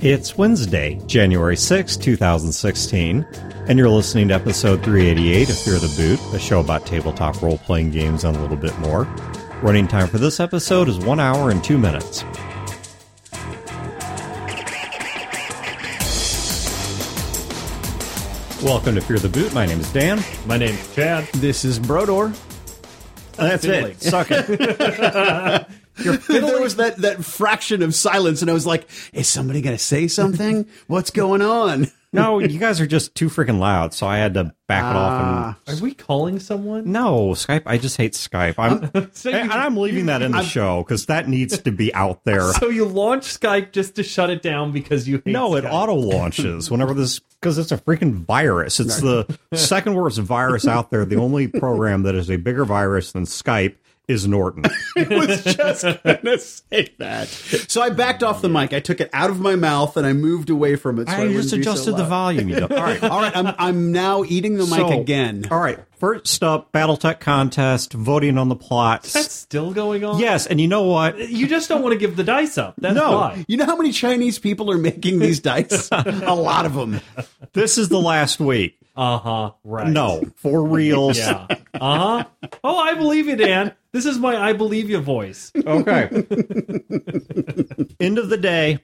It's Wednesday, January 6, 2016, and you're listening to episode 388 of Fear the Boot, a show about tabletop role playing games and a little bit more. Running time for this episode is 1 hour and 2 minutes. Welcome to Fear the Boot. My name is Dan. My name's Chad. This is Brodeur. That's Fiddling. it. Suck it. There was that, that fraction of silence, and I was like, is somebody going to say something? What's going on? No, you guys are just too freaking loud, so I had to back it off and ah. Are we calling someone? No, Skype. I just hate Skype. I'm So you- and I'm leaving that in the show because that needs to be out there. So you launch Skype just to shut it down because you hate no, it auto launches whenever this because it's a freaking virus. It's the second worst virus out there. The only program that is a bigger virus than Skype is Norton. I was just going to say that. So I backed off the mic. I took it out of my mouth, and I moved away from it. So I, I just be so adjusted the volume. You know. All right. All right, I'm, I'm now eating the mic So, again. All right. First up, BattleTech contest, voting on the plots. That's still going on. yes, and you know what? You just don't want to give the dice up. That's No. why. You know how many Chinese people are making these dice? A lot of them. This is the last week. Uh huh. Right. No, for reals. Yeah. Uh huh. Oh, I believe you, Dan. This is my I believe you voice. Okay. End of the day.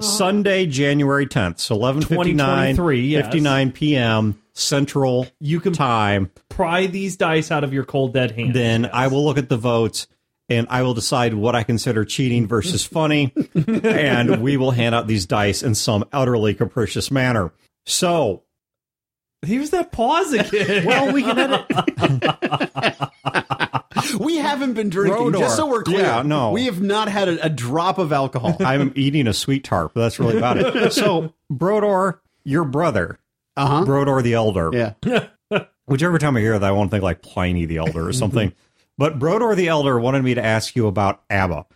Sunday, January 10th. So 11:59 2023, yes. 59 p.m. Central You can time. pry these dice out of your cold dead hand. Then I will look at the votes and I will decide what I consider cheating versus funny and we will hand out these dice in some utterly capricious manner. So, Here's that pause again. well, we can edit We haven't been drinking, Brodeur. just so we're clear. Yeah, no. We have not had a, a drop of alcohol. I'm eating a sweet tart, but that's really about it. So, Brodeur, your brother, Uh huh. Brodeur the Elder, Yeah. which every time I hear that, I want to think like Pliny the Elder or something. but Brodeur the Elder wanted me to ask you about ABBA.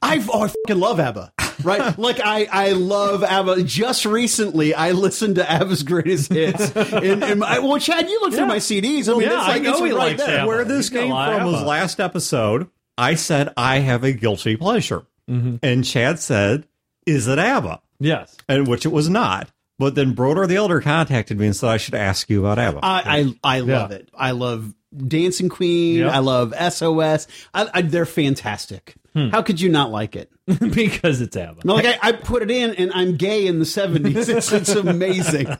I oh I fucking love ABBA. Right? like I I love ABBA. Just recently I listened to ABBA's greatest hits. And, and my, well Chad, you look through my CDs. I mean yeah, it's like I know it's he right likes there. ABBA. Where this He's got a came lot of from was last episode. I said I have a guilty pleasure, mm-hmm. and Chad said, "Is it ABBA?" yes. And which it was not. But then Brodeur the Elder contacted me and said I should ask you about ABBA. I I, I love Yeah. it. I love Dancing Queen. Yep. I love SOS. I, I, they're fantastic. Hmm. How could you not like it? because it's ABBA. No, like I, I put it in, and I'm gay in the '70s. It's, it's amazing.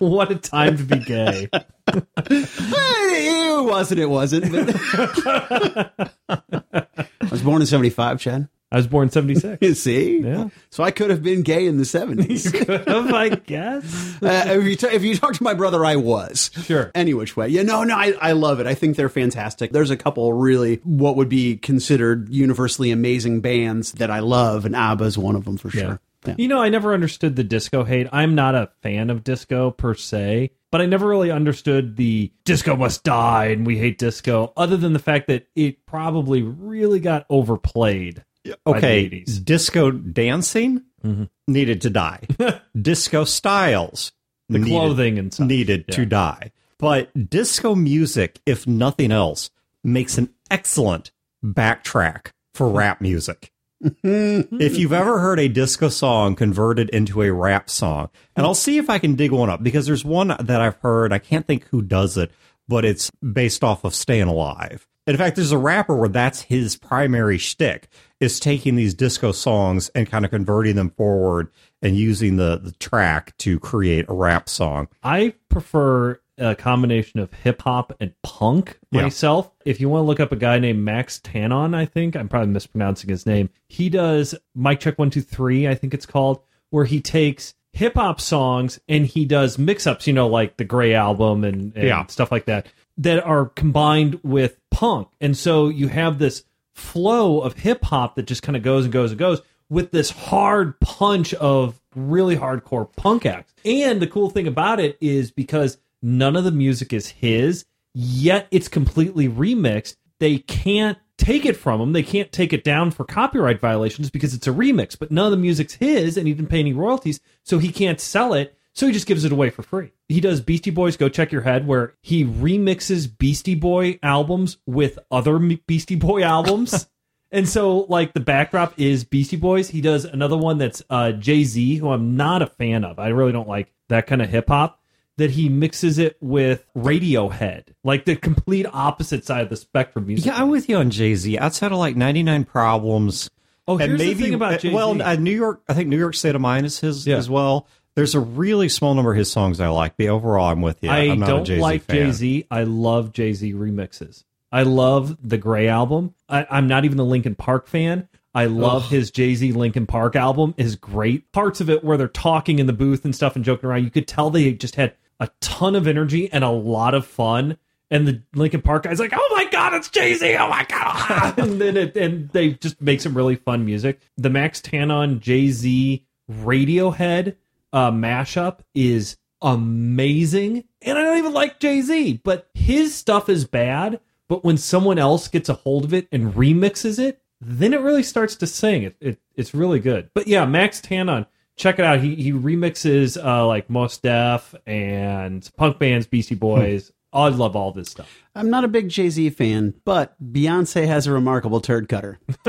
What a time to be gay. it wasn't. It wasn't. But I was born in '75, Chad. I was born 76. See, Yeah. So I could have been gay in the seventies. I guess. uh, if you t- if you talk to my brother, I was Sure. Any which way, yeah. No, no, I, I love it. I think they're fantastic. There's a couple really what would be considered universally amazing bands that I love, and ABBA is one of them for sure. Yeah. You know, I never understood the disco hate. I'm not a fan of disco per se, but I never really understood the disco must die and we hate disco, other than the fact that it probably really got overplayed. Okay, the 80s. disco dancing mm-hmm. needed to die. disco styles, The needed- clothing and such. needed to die. But disco music, if nothing else, makes an excellent backtrack for hmm. rap music. if you've ever heard a disco song converted into a rap song, and I'll see if I can dig one up because there's one that I've heard, I can't think who does it, but it's based off of Staying Alive. In fact, there's a rapper where that's his primary shtick is taking these disco songs and kind of converting them forward and using the, the track to create a rap song. I prefer a combination of hip hop and punk Yeah. myself. If you want to look up a guy named Max Tannone, I think I'm probably mispronouncing his name. He does Mic Check One Two Three, I think it's called, where he takes hip hop songs and he does mix ups. You know, like the Gray album and, and Yeah. stuff like that, that are combined with punk, and so you have this flow of hip hop that just kind of goes and goes and goes with this hard punch of really hardcore punk acts. And the cool thing about it is because none of the music is his, yet it's completely remixed. They can't take it from him. They can't take it down for copyright violations because it's a remix, but none of the music's his and he didn't pay any royalties, so he can't sell it. So he just gives it away for free. He does Beastie Boys Go Check Your Head, where he remixes Beastie Boy albums with other Beastie Boy albums. And so, like, the backdrop is Beastie Boys. He does another one that's uh, Jay Z, who I'm not a fan of. I really don't like that kind of hip hop. That he mixes it with Radiohead, like the complete opposite side of the spectrum. Music. Yeah, I'm with you on Jay Z. Outside of like 99 Problems, Oh, and here's maybe the thing about Jay Z. well, uh, New York. I think New York State of Mind is his Yeah. as well. There's a really small number of his songs I like, but overall, I'm with you. I I'm not don't Jay-Z like Jay Z. I love Jay Z remixes. I love the Gray album. I, I'm not even a Linkin Park fan. I love his Jay Z Linkin Park album. is great. Parts of it where they're talking in the booth and stuff and joking around. You could tell they just had a ton of energy and a lot of fun. And the Linkin Park guy's like, "Oh my god, it's Jay Z! Oh my god!" and then it, and they just make some really fun music. The Max Tannone Jay Z Radiohead uh, mashup is amazing. And I don't even like Jay Z, but his stuff is bad. But when someone else gets a hold of it and remixes it, then it really starts to sing. It, it it's really good. But yeah, Max Tannone, check it out. He he remixes uh, like Mos Def and punk bands, Beastie Boys. I love all this stuff. I'm not a big Jay Z fan, but Beyonce has a remarkable turd cutter.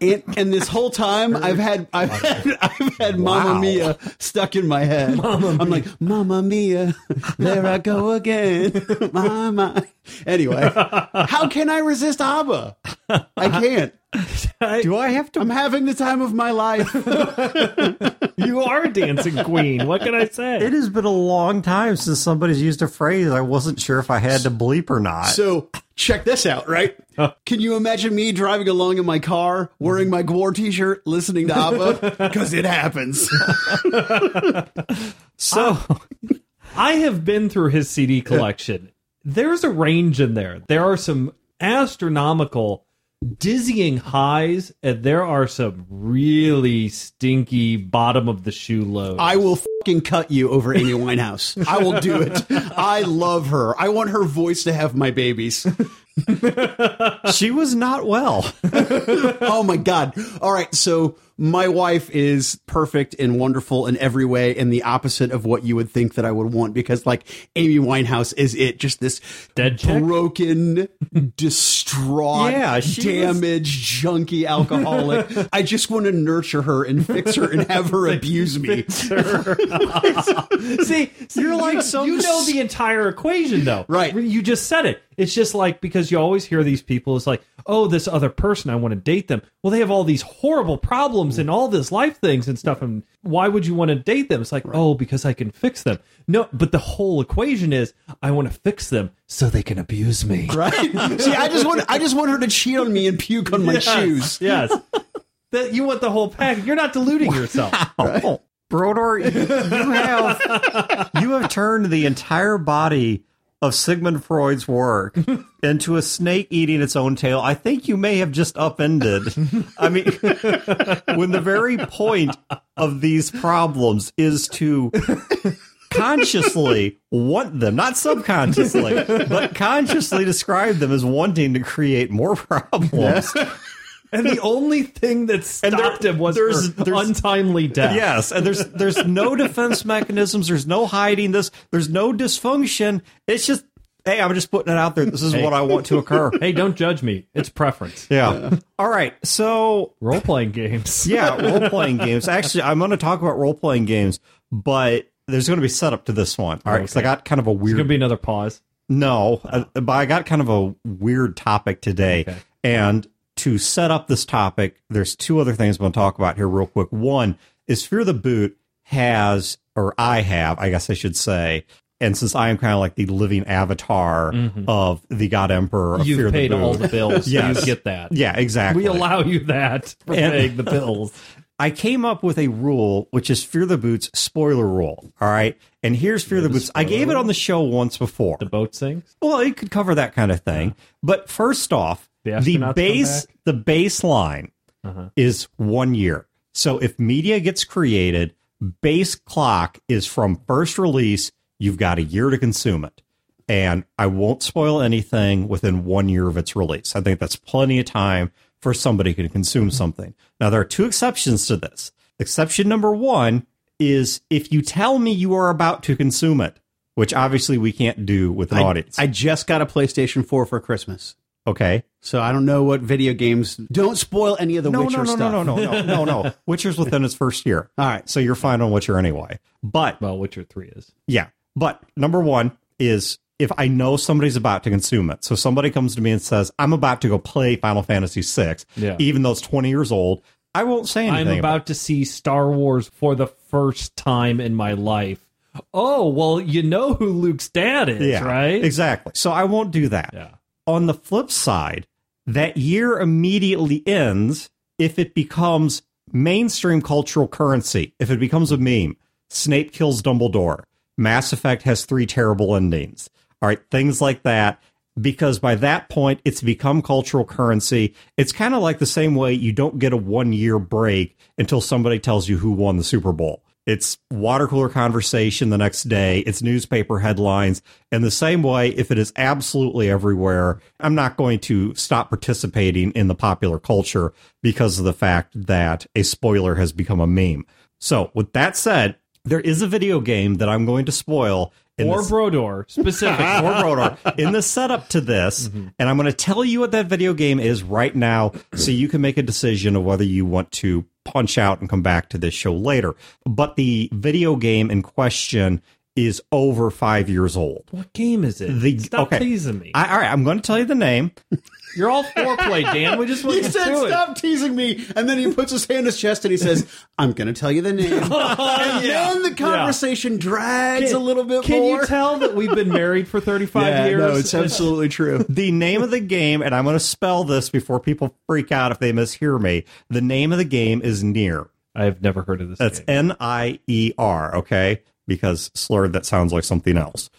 and, and this whole time, I've had I've had, I've had Mamma Wow. Mia stuck in my head. I'm like, Mamma Mia, there I go again. my, my. Anyway, how can I resist ABBA? I can't. Do I have to? I'm having the time of my life. You are a dancing queen. What can I say? It has been a long time since somebody's used a phrase I wasn't sure if I had to bleep or not. So check this out, right? Can you imagine me driving along in my car wearing my Gwar t-shirt, listening to ABBA? Because it happens. So, I have been through his CD collection. There's a range in there. There are some astronomical, dizzying highs, and there are some really stinky bottom of the shoe lows. I will fucking cut you over Amy Winehouse. I will do it. I love her. I want her voice to have my babies. she was not well. Oh my god. All right, so my wife is perfect and wonderful in every way and the opposite of what you would think that I would want because like Amy Winehouse is it just this Dead broken, distraught, Yeah, she was- damaged, junky alcoholic. I just want to nurture her and fix her and have her abuse me. See, You're like you, some you know the entire equation, though. Right. You just said it. It's just like because you always hear these people. It's like, oh, this other person, I want to date them. Well, they have all these horrible problems and all this life things and stuff. And why would you want to date them? It's like, oh, because I can fix them. No, but the whole equation is I want to fix them so they can abuse me. Right? See, I just want I just want her to cheat on me and puke on my Yes, shoes. Yes. that you want the whole pack. You're not deluding yourself. Oh, Brodeur, you have you have turned the entire body of Sigmund Freud's work into a snake eating its own tail. I think you may have just upended. I mean, when the very point of these problems is to consciously want them, not subconsciously, but consciously describe them as wanting to create more problems. And the only thing that And there- stopped him was there's- her there's- untimely death. Yes, and there's there's no defense mechanisms. There's no hiding this. There's no dysfunction. It's just, hey, I'm just putting it out there. This is what I want to occur. Hey, don't judge me. It's preference. Yeah. All right. So Role playing games. yeah, role playing games. Actually, I'm going to talk about role playing games, but there's going to be setup to this one. All right, so I got kind of a There's weird gonna be another pause. No, uh, but I got kind of a weird topic today. Okay. And to set up this topic, there's two other things I'm going to talk about here real quick. One is Fear the Boot has, or I have, I guess I should say, and since I am kind of like the living avatar of the God Emperor of Mm-hmm. You've Fear paid the Boot. all the bills. Yes. You get that. Yeah, exactly. We allow you that for And- paying the bills. I came up with a rule, which is Fear the Boots spoiler rule. All right. And here's Fear the Boots. I gave it on the show once before. The boat sinks. Well, it could cover that kind of thing. But first off, The the, base the baseline Uh-huh. is one year. So if media gets created, base clock is from first release, you've got a year to consume it. And I won't spoil anything within one year of its release. I think that's plenty of time for somebody to consume something. Now, there are two exceptions to this. Exception number one is if you tell me you are about to consume it, which obviously we can't do with an I, audience. I just got a PlayStation 4 for Christmas. Okay. So I don't know what video games. Don't spoil any of the No, Witcher no, no, stuff. no, no, no, no, no, no. Witcher's within its first year. All right. So you're fine on Witcher anyway. But Well, Witcher Three is. yeah. But number one is if I know somebody's about to consume it. So somebody comes to me and says, I'm about to go play Final Fantasy VI, Yeah. even though it's 20 years old, I won't say anything. I'm about to see Star Wars for the first time in my life. Oh, well, you know who Luke's dad is, yeah, right? Exactly. So I won't do that. Yeah. On the flip side, that year immediately ends if it becomes mainstream cultural currency, if it becomes a meme. Snape kills Dumbledore. Mass Effect has three terrible endings. All right, things like that. Because by that point, it's become cultural currency. It's kind of like the same way you don't get a one year break until somebody tells you who won the Super Bowl. It's water cooler conversation the next day. It's newspaper headlines. And the same way, if it is absolutely everywhere, I'm not going to stop participating in the popular culture because of the fact that a spoiler has become a meme. So, with that said, there is a video game that I'm going to spoil. Or this- Brodeur, specifically. or Brodeur in the setup to this, mm-hmm. and I'm going to tell you what that video game is right now, so you can make a decision of whether you want to punch out and come back to this show later. But the video game in question is over five years old. what game is it? The- Stop okay. teasing me. I, all right, I'm going to tell you the name. You're all foreplay, Dan. We just went He said, through it. "Stop teasing me," and then he puts his hand on his chest and he says, "I'm going to tell you the name." and oh, then the conversation drags a little bit Can more. you tell that we've been married for 35 yeah, years? no, it's absolutely true. The name of the game, and I'm going to spell this before people freak out if they mishear me. The name of the game is Nier. I've never heard of this That's. N I E R, okay? Because slurred, that sounds like something else.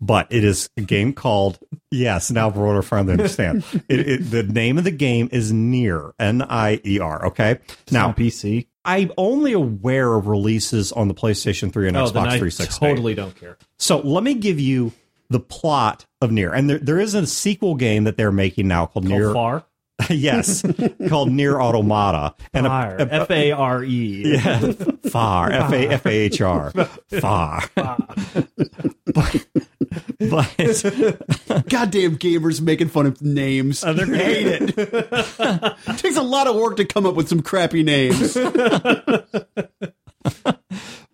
But it is a game called, yes, now Brodeur finally understand. it, it, the name of the game is Nier, N I E R, okay? now Now, PC. I'm only aware of releases on the PlayStation 3 and Oh, Xbox then I 360. totally don't care. So let me give you the plot of Nier. And there, there is a sequel game that they're making now called Called Nier. Far. yes, called Nier Automata. And a- Fire. a- F A R E. yeah, far F A F A H R far. but, but Goddamn gamers making fun of names. Uh, I hate it. it takes a lot of work to come up with some crappy names.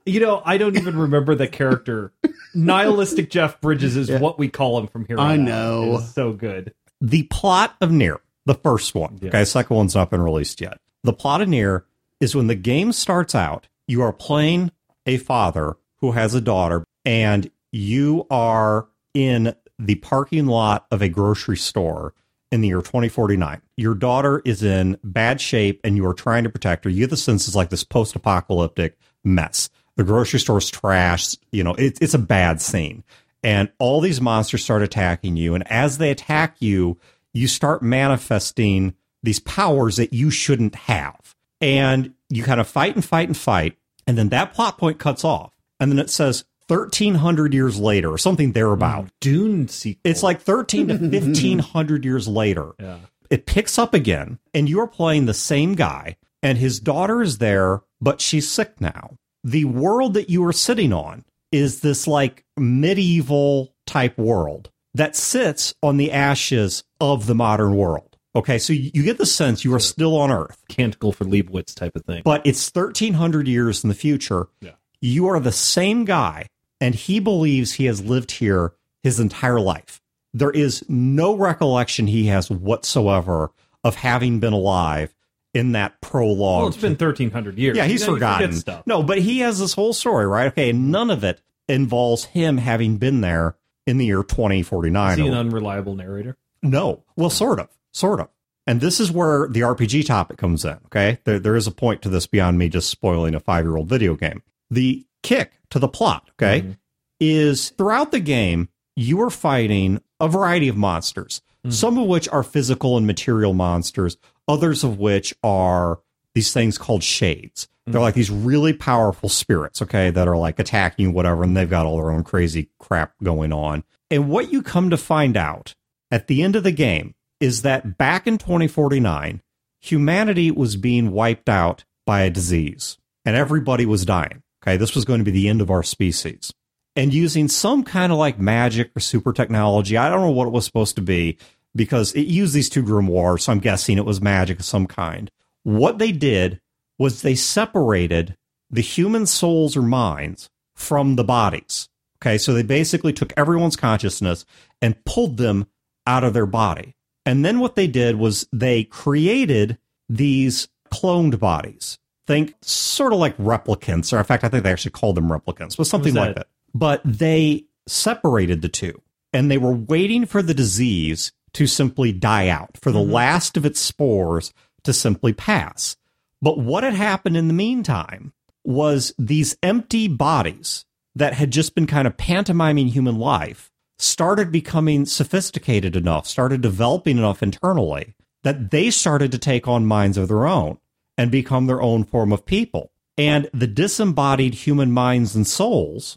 You know, I don't even remember the character. Nihilistic Jeff Bridges is what we call him from here on I out. know. It is so good. the plot of Nier, the first one. Yeah. Okay, second one's not been released yet. The plot of Nier is when the game starts out, you are playing a father who has a daughter, and you are in the parking lot of a grocery store in the year 2049. Your daughter is in bad shape and you are trying to protect her. You get the sense it's like this post apocalyptic mess. The grocery store's trashed. You know, it's it's a bad scene. And all these monsters start attacking you. And as they attack you, you start manifesting these powers that you shouldn't have. And you kind of fight and fight and fight. And then that plot point cuts off. And then it says 1300 years later or something thereabout. Hmm. Dune sequel. It's like 13 to 1500 years later. yeah. It picks up again, and you're playing the same guy, and his daughter is there, but she's sick now. The world that you are sitting on is this like medieval type world that sits on the ashes of the modern world. Okay, so you get the sense you are still on Earth, Canticle for Leibowitz type of thing. but it's 1300 years in the future. Yeah. You are the same guy, and he believes he has lived here his entire life. There is no recollection he has whatsoever of having been alive in that prologue. well, it's been 1,300 years. yeah, he's know, you forget forgotten. stuff. No, but he has this whole story, right? Okay, and none of it involves him having been there in the year 2049. Is he an unreliable narrator? No. Well, sort of. Sort of. And this is where the RPG topic comes in. Okay. There, there is a point to this beyond me just spoiling a five year old video game. The kick to the plot, okay, Mhm. is throughout the game, you are fighting a variety of monsters, some of which are physical and material monsters, others of which are these things called shades. They're like these really powerful spirits, okay, that are like attacking you, whatever, and they've got all their own crazy crap going on. And what you come to find out at the end of the game is that back in 2049, humanity was being wiped out by a disease and everybody was dying. Okay, this was going to be the end of our species. And using some kind of like magic or super technology, I don't know what it was supposed to be, because it used these two grimoires, so I'm guessing it was magic of some kind. What they did was they separated the human souls or minds from the bodies. Okay, so they basically took everyone's consciousness and pulled them out of their body. And then what they did was they created these cloned bodies. Think sort of like replicants, or in fact, I think they actually called them replicants, but something was like that? that. But they separated the two and they were waiting for the disease to simply die out, for the mm-hmm. last of its spores to simply pass. But what had happened in the meantime was these empty bodies that had just been kind of pantomiming human life started becoming sophisticated enough, started developing enough internally that they started to take on minds of their own and become their own form of people. And the disembodied human minds and souls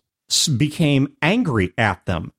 became angry at them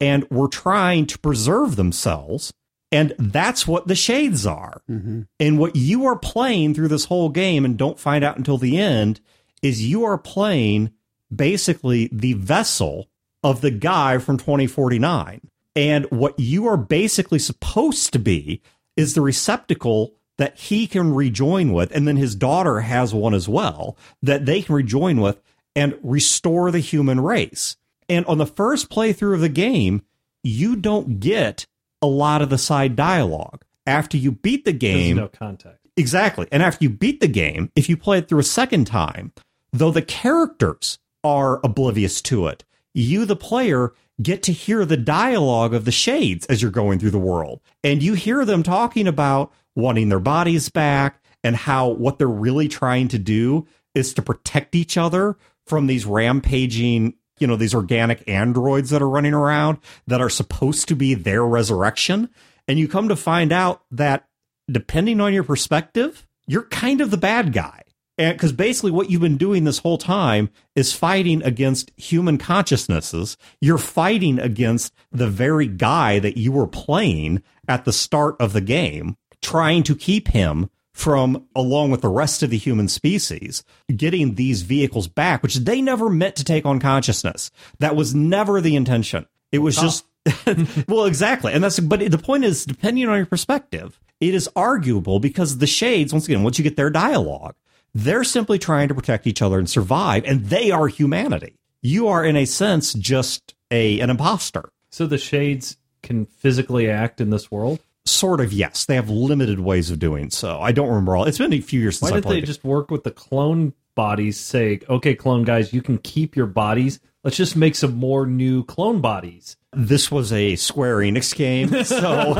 and were trying to preserve themselves. And that's what the shades are. Mm-hmm. And what you are playing through this whole game and don't find out until the end is you are playing basically the vessel of the guy from 2049. And what you are basically supposed to be is the receptacle that he can rejoin with. And then his daughter has one as well that they can rejoin with and restore the human race. And on the first playthrough of the game, you don't get a lot of the side dialogue. After you beat the There's game, no context. Exactly. And after you beat the game, if you play it through a second time, though the characters are oblivious to it, you, the player, get to hear the dialogue of the shades as you're going through the world. And you hear them talking about wanting their bodies back and how what they're really trying to do is to protect each other from these rampaging, you know, these organic androids that are running around that are supposed to be their resurrection. And you come to find out that depending on your perspective, you're kind of the bad guy. And because basically what you've been doing this whole time is fighting against human consciousnesses. You're fighting against the very guy that you were playing at the start of the game, trying to keep him from, along with the rest of the human species, getting these vehicles back, which they never meant to take on consciousness. That was never the intention. It was just well, exactly. And that's, but the point is, depending on your perspective, it is arguable because the shades, once again, once you get their dialogue, they're simply trying to protect each other and survive, and they are humanity. You are, in a sense, just a an imposter. So the shades can physically act in this world. Sort of, yes. They have limited ways of doing so. I don't remember all. It's been a few years since I played. Why I did they it. just work with the clone bodies? Say, okay, clone guys, you can keep your bodies. Let's just make some more new clone bodies. This was a Square Enix game, so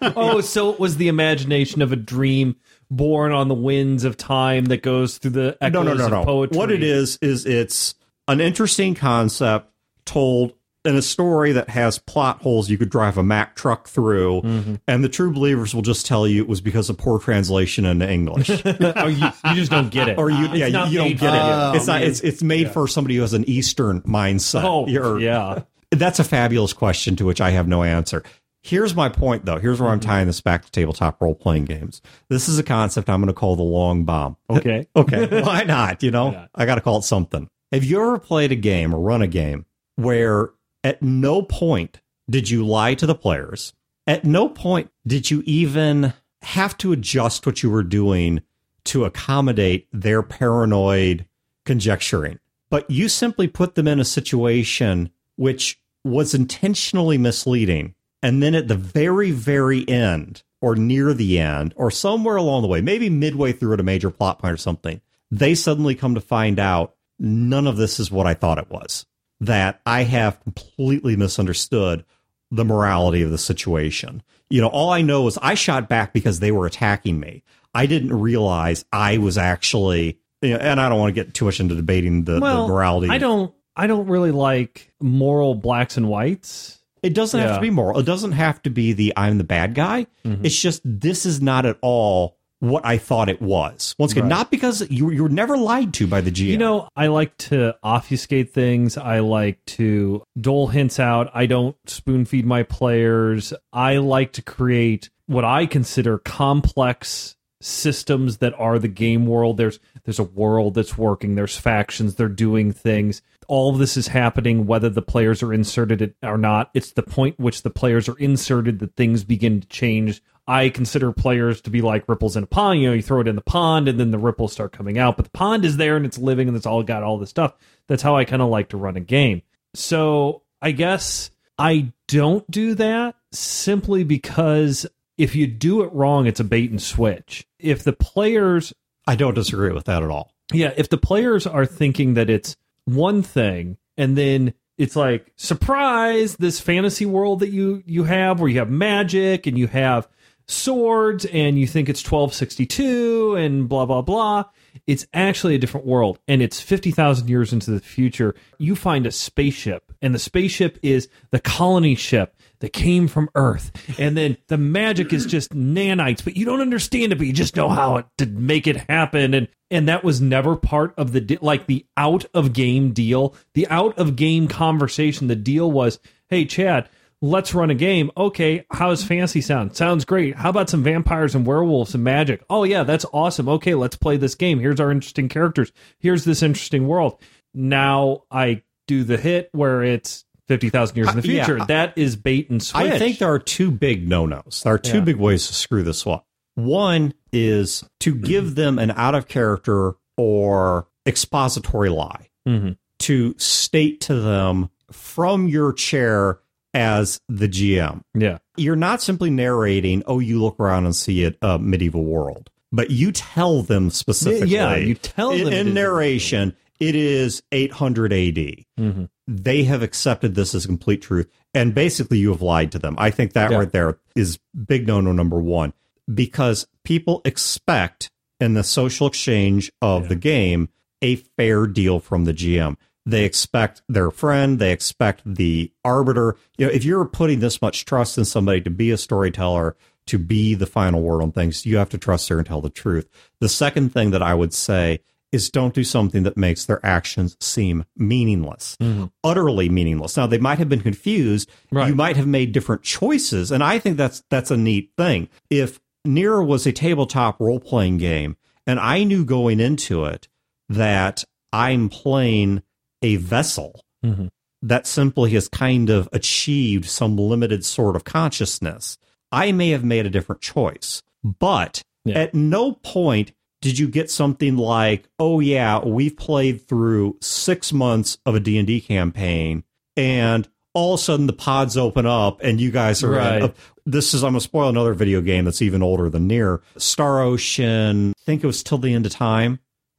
oh, so it was the imagination of a dream born on the winds of time that goes through the echoes no, no, no, no. poetry. What it is is it's an interesting concept told in a story that has plot holes you could drive a Mack truck through, Mm-hmm. and the true believers will just tell you it was because of poor translation into English, oh, you, you just don't get it. or you It's yeah you, you don't get it. you. it's not. It's it's made for somebody who has an Eastern mindset. Oh, You're- yeah. That's a fabulous question to which I have no answer. Here's my point, though. Here's where I'm mm-hmm. tying this back to tabletop role playing games. This is a concept I'm going to call the long bomb. Okay. Okay, why not? You know, not? I got to call it something. Have you ever played a game or run a game where at no point did you lie to the players? At no point did you even have to adjust what you were doing to accommodate their paranoid conjecturing, but you simply put them in a situation which was intentionally misleading. And then at the very, very end, or near the end, or somewhere along the way, maybe midway through at a major plot point or something, they suddenly come to find out none of this is what I thought it was. That I have completely misunderstood the morality of the situation. You know, all I know is I shot back because they were attacking me. I didn't realize I was actually, you know, and I don't want to get too much into debating the, well, the morality. I don't. I don't really like moral blacks and whites. It doesn't have to be moral. It doesn't have to be the I'm the bad guy. Mm-hmm. It's just this is not at all what I thought it was. Once again, Right. not because you you were never lied to by the GM. You know, I like to obfuscate things. I like to dole hints out. I don't spoon feed my players. I like to create what I consider complex systems that are the game world. There's there's a world that's working. There's factions. They're doing things. All of this is happening whether the players are inserted or not. It's the point which the players are inserted that things begin to change. I consider players to be like ripples in a pond. You know, you throw it in the pond and then the ripples start coming out, but the pond is there and it's living and it's all got all this stuff. That's how I kind of like to run a game. So I guess I don't do that simply because if you do it wrong, it's a bait and switch. If the players, I don't disagree with that at all. yeah, if the players are thinking that it's one thing and then it's like surprise this fantasy world that you you have where you have magic and you have swords and you think it's 1262 and blah blah blah. It's actually a different world and it's 50,000 years into the future. You find a spaceship and the spaceship is the colony ship that came from earth and then the magic is just nanites but you don't understand it but you just know how it, to make it happen and and that was never part of the like the out of game deal the out of game conversation the deal was hey chad let's run a game. Okay, how's fancy sound? Sounds great. How about some vampires and werewolves and magic? Oh yeah, that's awesome. Okay, let's play this game. Here's our interesting characters. Here's this interesting world. Now I do the hit where it's 50,000 years in the Uh, yeah, future. That is bait and switch. I think there are two big no nos. There are two Yeah. big ways to screw this up. One is to give them an out of character or expository lie, Mhm. to state to them from your chair as the GM. Yeah. You're not simply narrating, oh, you look around and see it, a medieval world, but you tell them specifically. Yeah, you tell in, them in is- narration, it is 800 AD Mhm. they have accepted this as complete truth and basically you have lied to them. I think that Yeah. right there is big no-no number one because people expect in the social exchange of the game a fair deal from the gm they expect their friend they expect the arbiter. You know if you're putting this much trust in somebody to be a storyteller to be the final word on things you have to trust her and tell the truth. The second thing that i would say is don't do something that makes their actions seem meaningless, utterly meaningless. Now they might have been confused. Right. You might have made different choices, and I think that's that's a neat thing. If Nier was a tabletop role playing game, and I knew going into it that I'm playing a vessel Mhm. that simply has kind of achieved some limited sort of consciousness, I may have made a different choice. But Yeah. at no point did you get something like, "Oh yeah, we've played through 6 months of a D&D campaign and all of a sudden the pods open up and you guys are Right. a- this is I'm gonna spoil another video game that's even older than Nier Star Ocean. I think it was Till the End of Time.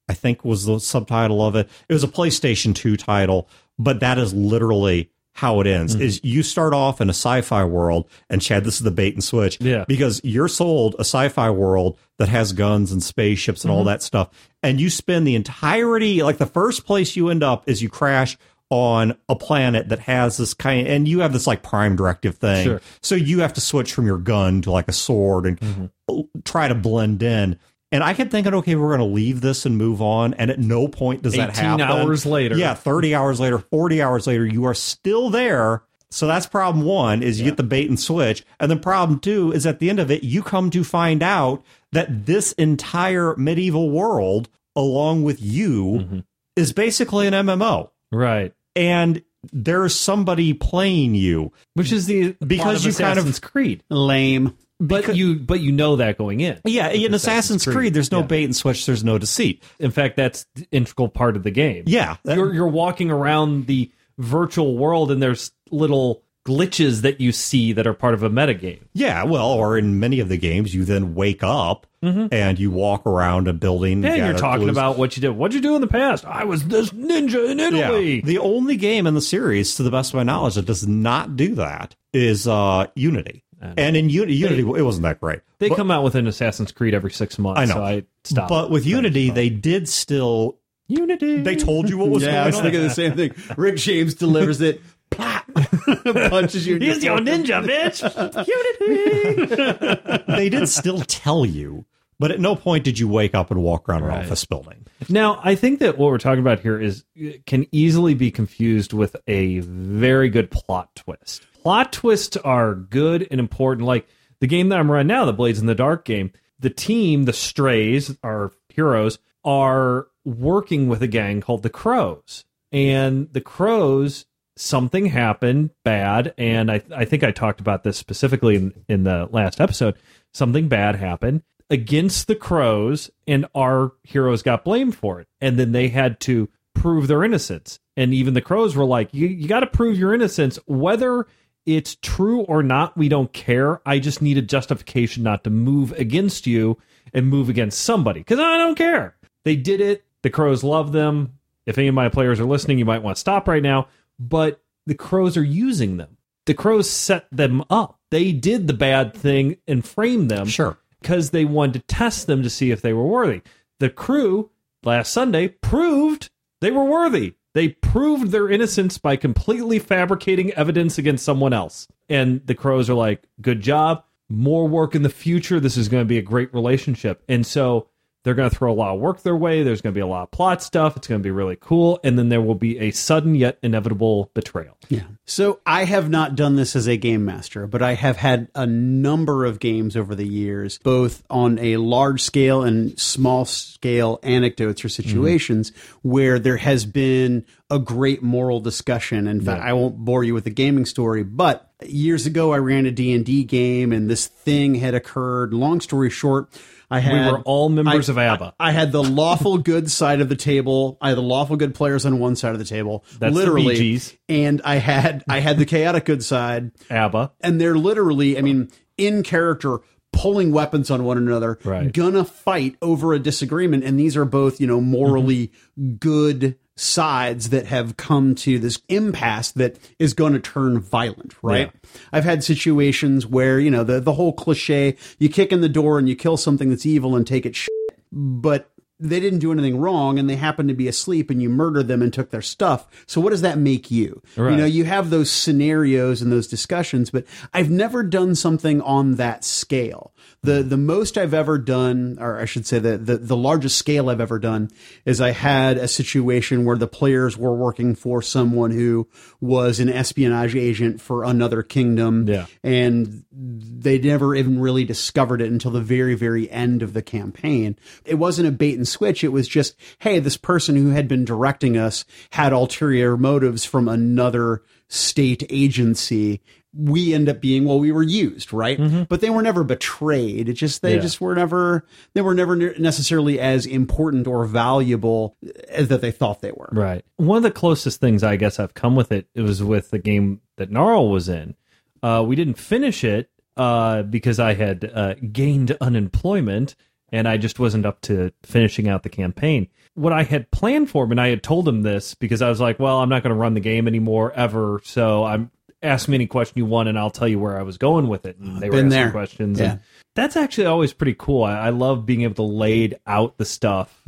I think was the subtitle of it. It was a PlayStation 2 title, but that is literally how it ends. Mm-hmm. Is you start off in a sci-fi world, and Chad, this is the bait and switch. Yeah. Because you're sold a sci-fi world that has guns and spaceships and all Mm-hmm. that stuff, and you spend the entirety like the first place you end up is you crash on a planet that has this kind and you have this like prime directive thing. Sure. So you have to switch from your gun to like a sword and Mm-hmm. try to blend in. And I kept thinking, okay, we're going to leave this and move on. And at no point does that 18 happen. hours later. Yeah, 30 hours later, 40 hours later, you are still there. So that's problem one is you get the bait and switch. And then problem two is at the end of it, you come to find out that this entire medieval world, along with you, Mm-hmm. is basically an MMO. Right. And there's somebody playing you. Which is the Because plot you kind of- Assassin's Creed. Lame. But you but you know that going in. Yeah, in Assassin's, Creed, there's no Yeah. bait and switch, there's no deceit. In fact, that's integral part of the game. Yeah. that- you're you're walking around the virtual world and there's little glitches that you see that are part of a metagame. Yeah, well, or in many of the games, you then wake up and you walk around a building. And you're talking clues. about what you did. What'd you do in the past? I was this ninja in Italy. Yeah. The only game in the series, to the best of my knowledge, that does not do that is uh, Unity. And in Uni- Unity, it wasn't that great. They But- come out with an Assassin's Creed every six months. I know. So I stopped. But with Unity, they did still. Unity. They told you what was Yeah, I was going on. thinking the same thing. Rick James delivers it. Plop. Punches you. He's your ninja, bitch. Unity. they did still tell you, but at no point did you wake up and walk around an office building. Now, I think that what we're talking about here is uh, can easily be confused with a very good plot twist. Plot twists are good and important. Like the game that I'm running now, the Blades in the Dark game, the team, the Strays, our heroes, are working with a gang called the Crows. And the Crows, something happened bad. And I, I think I talked about this specifically in, in the last episode. Something bad happened against the Crows, and our heroes got blamed for it. And then they had to prove their innocence. And even the Crows were like, you, you got to prove your innocence, whether it's true or not, we don't care. I just need a justification not to move against you and move against somebody because I don't care. They did it. The Crows love them. If any of my players are listening, you might want to stop right now. But the Crows are using them. The Crows set them up. They did the bad thing and framed them Sure. because they wanted to test them to see if they were worthy. The crew last Sunday proved they were worthy. They proved their innocence by completely fabricating evidence against someone else. And the crows are like, good job. More work in the future. This is going to be a great relationship. And so they're going to throw a lot of work their way. There's going to be a lot of plot stuff. It's going to be really cool. And then there will be a sudden yet inevitable betrayal. Yeah. So I have not done this as a game master, but I have had a number of games over the years, both on a large scale and small scale anecdotes or mm-hmm. situations where there has been a great moral discussion. In fact, I won't bore you with the gaming story, but years ago I ran a D&D game and this thing had occurred. Long story short, I had We were all members I- of ABBA. I had the lawful good side of the table. I had the lawful good players on one side of the table, That's literally, Gees. and I had I had the chaotic good side, ABBA. and they're literally, I mean, in character, pulling weapons on one another, Right. gonna fight over a disagreement, and these are both, you know, morally mm-hmm. good sides that have come to this impasse that is going to turn violent, right? I've had situations where, you know, the the whole cliche, you kick in the door and you kill something that's evil and take it shit, but they didn't do anything wrong and they happened to be asleep and you murdered them and took their stuff. So what does that make you? You know, you have those scenarios and those discussions, but I've never done something on that scale. The the most I've ever done, or I should say the, the the largest scale I've ever done is I had a situation where the players were working for someone who was an espionage agent for another kingdom. Yeah. And they never even really discovered it until the very, very end of the campaign. It wasn't a bait and switch. It was just, hey, this person who had been directing us had ulterior motives from another state agency. We end up being, well, we were used, right? But they were never betrayed. It just, they Yeah. just were never, they were never necessarily as important or valuable as that they thought they were. Right. One of the closest things I guess I've come with it, it was with the game that Gnarl was in. Uh, we didn't finish it uh, because I had uh, gained unemployment and I just wasn't up to finishing out the campaign. What I had planned for him, and I had told him this because I was like, well, I'm not going to run the game anymore ever. So I'm ask me any question you want and I'll tell you where I was going with it. And they were Been asking there. questions. Yeah. And that's actually always pretty cool. I, I love being able to lay out the stuff.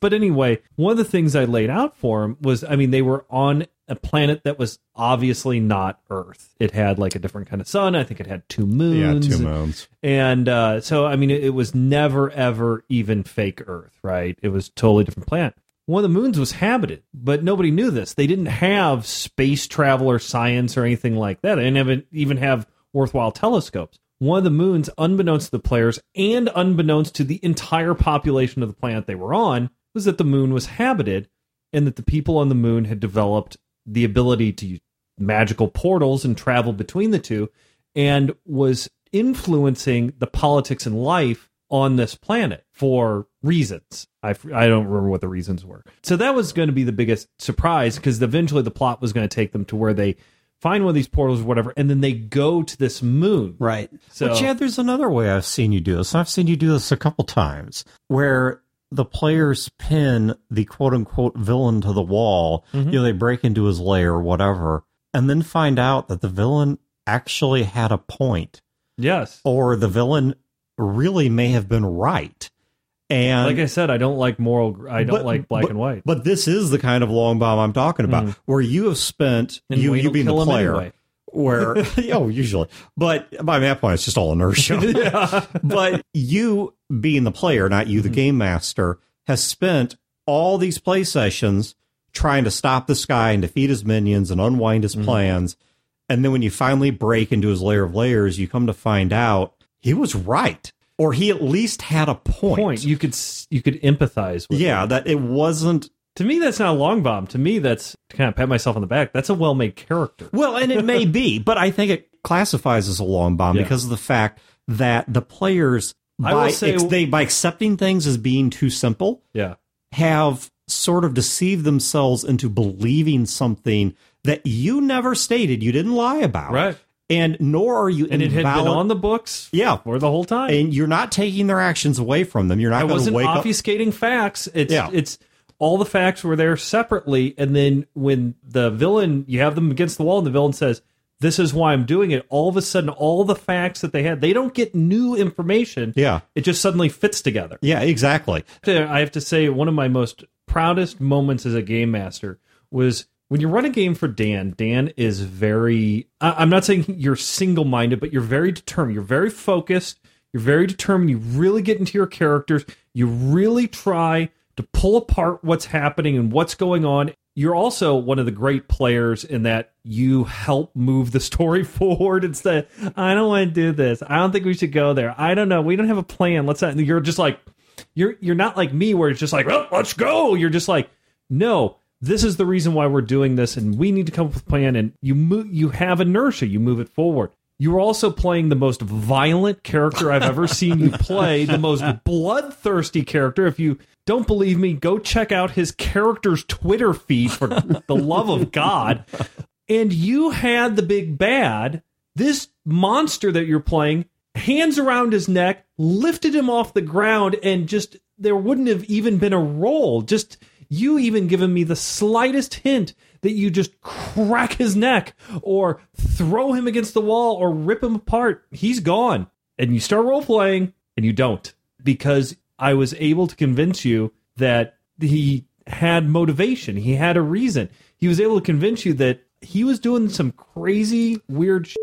But anyway, one of the things I laid out for them was I mean, they were on a planet that was obviously not Earth. It had like a different kind of sun. I think it had two moons. Yeah, two moons. And uh, so, I mean, it, it was never, ever even fake Earth, right? It was totally different planet. One of the moons was habited, but nobody knew this. They didn't have space travel or science or anything like that. They didn't even have worthwhile telescopes. One of the moons, unbeknownst to the players and unbeknownst to the entire population of the planet they were on, was that the moon was habited and that the people on the moon had developed the ability to use magical portals and travel between the two and was influencing the politics and life on this planet for reasons. I, I don't remember what the reasons were. So that was going to be the biggest surprise because eventually the plot was going to take them to where they find one of these portals or whatever, and then they go to this moon. Right. So But yeah, there's another way I've seen you do this. I've seen you do this a couple times where the players pin the quote unquote villain to the wall. Mm-hmm. You know, they break into his lair or whatever, and then find out that the villain actually had a point, yes, or the villain really may have been right. And like I said, I don't like moral. I don't But- like black but- and white. But this is the kind of long bomb I'm talking about, where you have spent And you you being the player, anyway. where oh usually, but by that point it's just all inertia. But you being the player, not you, the Mm-hmm. game master, has spent all these play sessions trying to stop this guy and defeat his minions and unwind his Mm-hmm. plans. And then when you finally break into his lair of layers, you come to find out he was right. Or he at least had a point. point. You could you could empathize with. yeah, that it wasn't To me, that's not a long bomb. To me, that's to kind of pat myself on the back. That's a well made character. Well, and it may be, but I think it classifies as a long bomb Yeah. because of the fact that the players, by, say- ex- they, by accepting things as being too simple, Yeah. have sort of deceived themselves into believing something that you never stated, you didn't lie about, Right. And nor are you And it had been on the books yeah, for the whole time. and you're not taking their actions away from them. You're not I going to wasn't wake up. obfuscating facts. It's Yeah. it's all the facts were there separately, and then when the villain, you have them against the wall, and the villain says, "This is why I'm doing it." All of a sudden, all the facts that they had, they don't get new information. Yeah, It just suddenly fits together. yeah, exactly. I have to say, one of my most proudest moments as a game master was when you run a game for Dan. Dan is very, I'm not saying you're single minded, but you're very determined. You're very focused. You're very determined. You really get into your characters. You really try to pull apart what's happening and what's going on. You're also one of the great players in that you help move the story forward instead. I don't want to do this. I don't think we should go there. I don't know. We don't have a plan. Let's not. You're just like, you're you're not like me where it's just like, well, let's go. You're just like, no, this is the reason why we're doing this, and we need to come up with a plan. And you move, you have inertia, you move it forward. You are also playing the most violent character I've ever seen you play, the most bloodthirsty character. If you don't believe me, go check out his character's Twitter feed for the love of God. And you had the big bad, this monster that you're playing, hands around his neck, lifted him off the ground, and just there wouldn't have even been a roll. Just you even given me the slightest hint that you just crack his neck or throw him against the wall or rip him apart. He's gone. And you start role playing and you don't because I was able to convince you that he had motivation. He had a reason. He was able to convince you that he was doing some crazy, weird shit,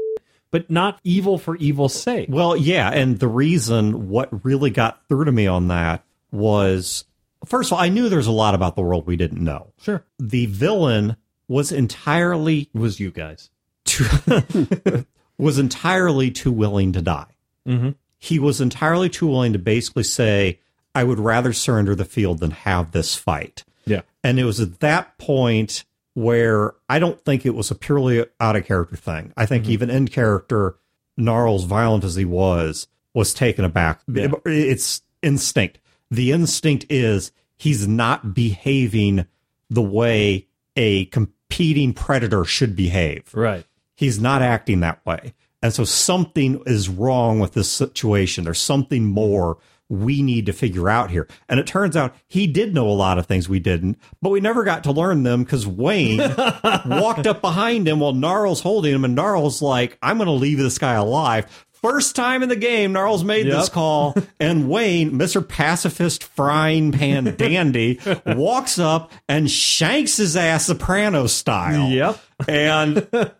but not evil for evil's sake. Well, yeah, and the reason what really got through to me on that was first of all, I knew there's a lot about the world we didn't know. Sure. The villain was entirely was you guys. too, was entirely too willing to die. Mhm. He was entirely too willing to basically say, "I would rather surrender the field than have this fight." Yeah. And it was at that point where I don't think it was a purely out of character thing. I think even in character, Gnarls, violent as he was, was taken aback. Yeah. It's instinct. The instinct is he's not behaving the way a competing predator should behave. Right. He's not acting that way. And so something is wrong with this situation. There's something more we need to figure out here. And it turns out he did know a lot of things we didn't, but we never got to learn them because Wayne walked up behind him while Gnarls holding him, and Gnarls like, I'm going to leave this guy alive. First time in the game, Gnarls made this call, and Wayne, Mr. Pacifist Frying Pan Dandy, walks up and shanks his ass soprano style. Yep. And it was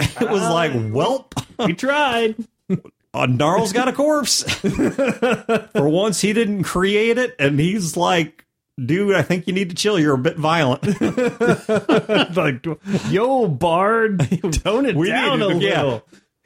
like, welp, We tried. uh, Gnarls got a corpse. For once, he didn't create it, and he's like, dude, I think you need to chill. You're a bit violent. like, yo, Bard, tone it We down a yeah.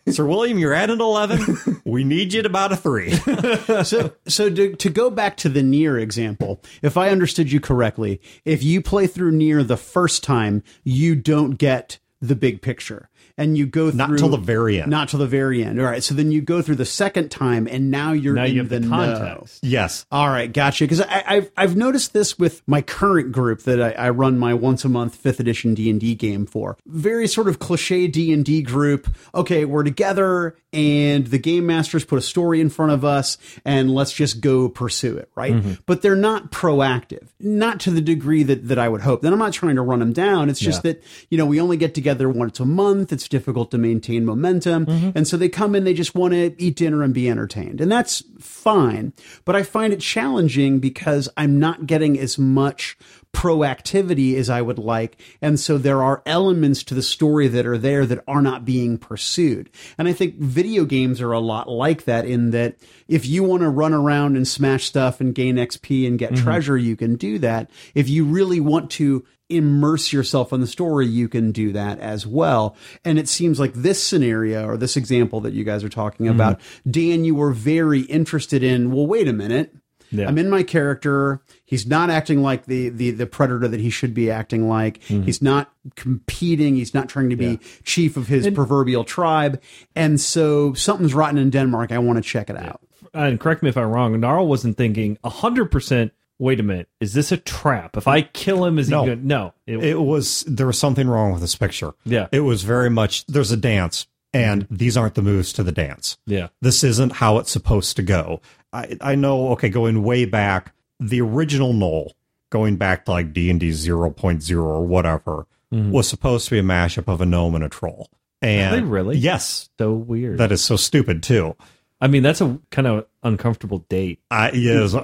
Sir William, you're at an 11. We need you at about a three. so so to, to go back to the Nier example if i understood you correctly if you play through Nier the first time you don't get the big picture and you go through Not till the very end. not till the very end all right so then you go through the second time and now you're Now in you have the, the know. context. Yes. All right, gotcha. Because I've I've noticed this with my current group that I, I run my once a month fifth edition D and D game for. Very sort of cliche D and D group. Okay, we're together, and the game masters put a story in front of us, and let's just go pursue it, right? Mm-hmm. But they're not proactive, not to the degree that that I would hope. Then I'm not trying to run them down. It's just Yeah. that you know we only get together once a month. It's difficult to maintain momentum, mm-hmm. and so they come in. They just want to eat dinner and be entertained, and that's fine. But I find it challenging because I'm not getting as much proactivity as I would like. And so there are elements to the story that are there that are not being pursued. And I think video games are a lot like that in that if you want to run around and smash stuff and gain XP and get mm-hmm. treasure, you can do that. If you really want to immerse yourself in the story, you can do that as well. And it seems like this scenario or this example that you guys are talking mm-hmm. about, Dan, you were very interested in, well, wait a minute. Yeah. I'm in my character. He's not acting like the the the predator that he should be acting like. Mm-hmm. He's not competing. He's not trying to be chief of his proverbial tribe. And so something's rotten in Denmark. I want to check it out. and correct me if I'm wrong, Gnarl wasn't thinking 100%, wait a minute, is this a trap? If I kill him, is No. he good? No. It, It was there was something wrong with this picture. Yeah. It was very much there's a dance and mm-hmm. these aren't the moves to the dance. yeah. This isn't how it's supposed to go. I I know okay, going way back, the original Gnoll, going back to like D and D 0.0 or whatever, mm-hmm. was supposed to be a mashup of a gnome and a troll. And they really? Yes. So weird. That is so stupid too. I mean, that's a kind of uncomfortable date. I yes,